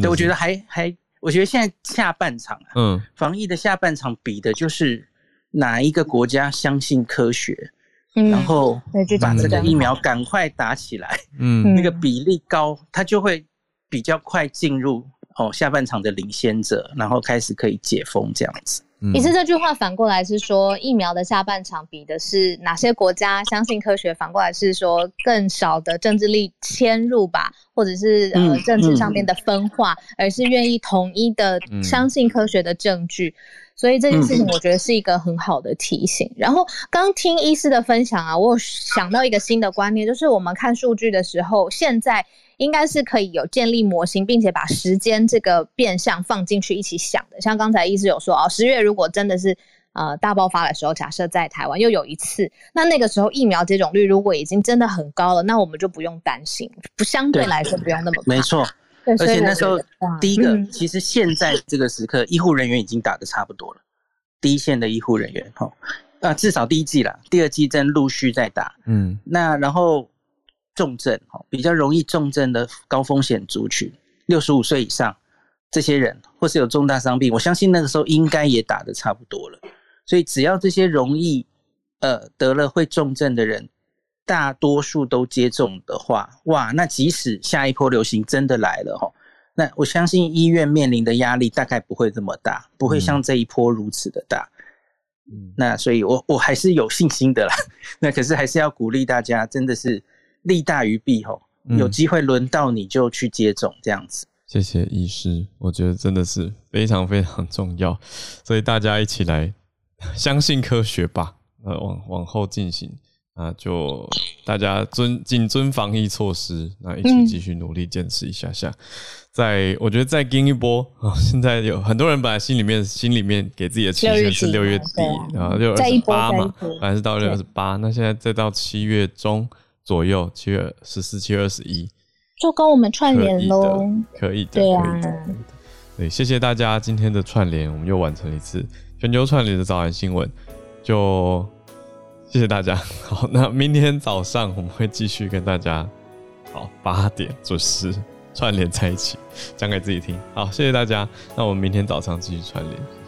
对，我觉得还还。我觉得现在下半场啊，嗯，防疫的下半场比的就是哪一个国家相信科学，嗯，然后把这个疫苗赶快打起来，嗯，那个比例高，它就会比较快进入哦下半场的领先者，然后开始可以解封这样子。其实这句话反过来是说，疫苗的下半场比的是哪些国家相信科学，反过来是说更少的政治力迁入吧，或者是呃政治上面的分化，而是愿意统一的相信科学的证据。所以这件事情我觉得是一个很好的提醒。然后刚听医师的分享啊，我有想到一个新的观念，就是我们看数据的时候，现在。应该是可以有建立模型，并且把时间这个变相放进去一起想的。像刚才医师有说哦，十月如果真的是呃大爆发的时候，假设在台湾又有一次，那那个时候疫苗接种率如果已经真的很高了，那我们就不用担心，不相对来说不用那么怕。没错，而且那时候第一个，其实现在这个时刻，医护人员已经打得差不多了，第一线的医护人员哈，啊至少第一季了，第二季正陆续在打，嗯，那然后。重症比较容易重症的高风险族群，六十五岁以上这些人，或是有重大伤病，我相信那个时候应该也打得差不多了。所以只要这些容易呃得了会重症的人，大多数都接种的话，哇，那即使下一波流行真的来了哈，那我相信医院面临的压力大概不会这么大，不会像这一波如此的大。嗯，那所以我我还是有信心的啦。那可是还是要鼓励大家，真的是。利大于弊吼，有机会轮到你就去接种这样子。谢谢医师，我觉得真的是非常非常重要，所以大家一起来相信科学吧。呃，往往后进行，那就大家遵谨遵防疫措施，那一起继续努力坚持一下下。再，我觉得再跟一波啊！现在有很多人本来心里面心里面给自己的期限是六月底，然后六二十八嘛，本来是到六二十八，那现在再到七月中。左右七月十四、七月二十一，就跟我们串联喽。可以的，对啊，对，谢谢大家今天的串联，我们又完成一次全球串联的早安新闻，就谢谢大家。好，那明天早上我们会继续跟大家，好八点准时串联在一起，讲给自己听。好，谢谢大家，那我们明天早上继续串联。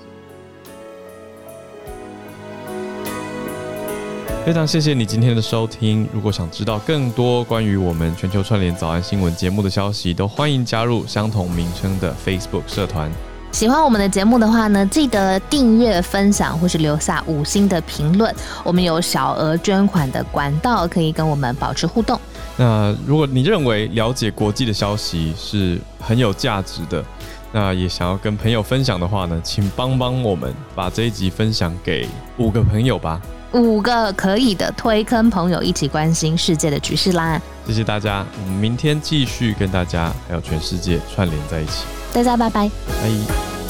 非常谢谢你今天的收听。如果想知道更多关于我们全球串联早安新闻节目的消息，都欢迎加入相同名称的 Facebook 社团。喜欢我们的节目的话呢，记得订阅、分享或是留下五星的评论。我们有小额捐款的管道，可以跟我们保持互动。那如果你认为了解国际的消息是很有价值的，那也想要跟朋友分享的话呢，请帮帮我们把这一集分享给五个朋友吧。五个可以的，推坑朋友一起关心世界的局势啦！谢谢大家，我们明天继续跟大家还有全世界串联在一起。大家拜拜，拜。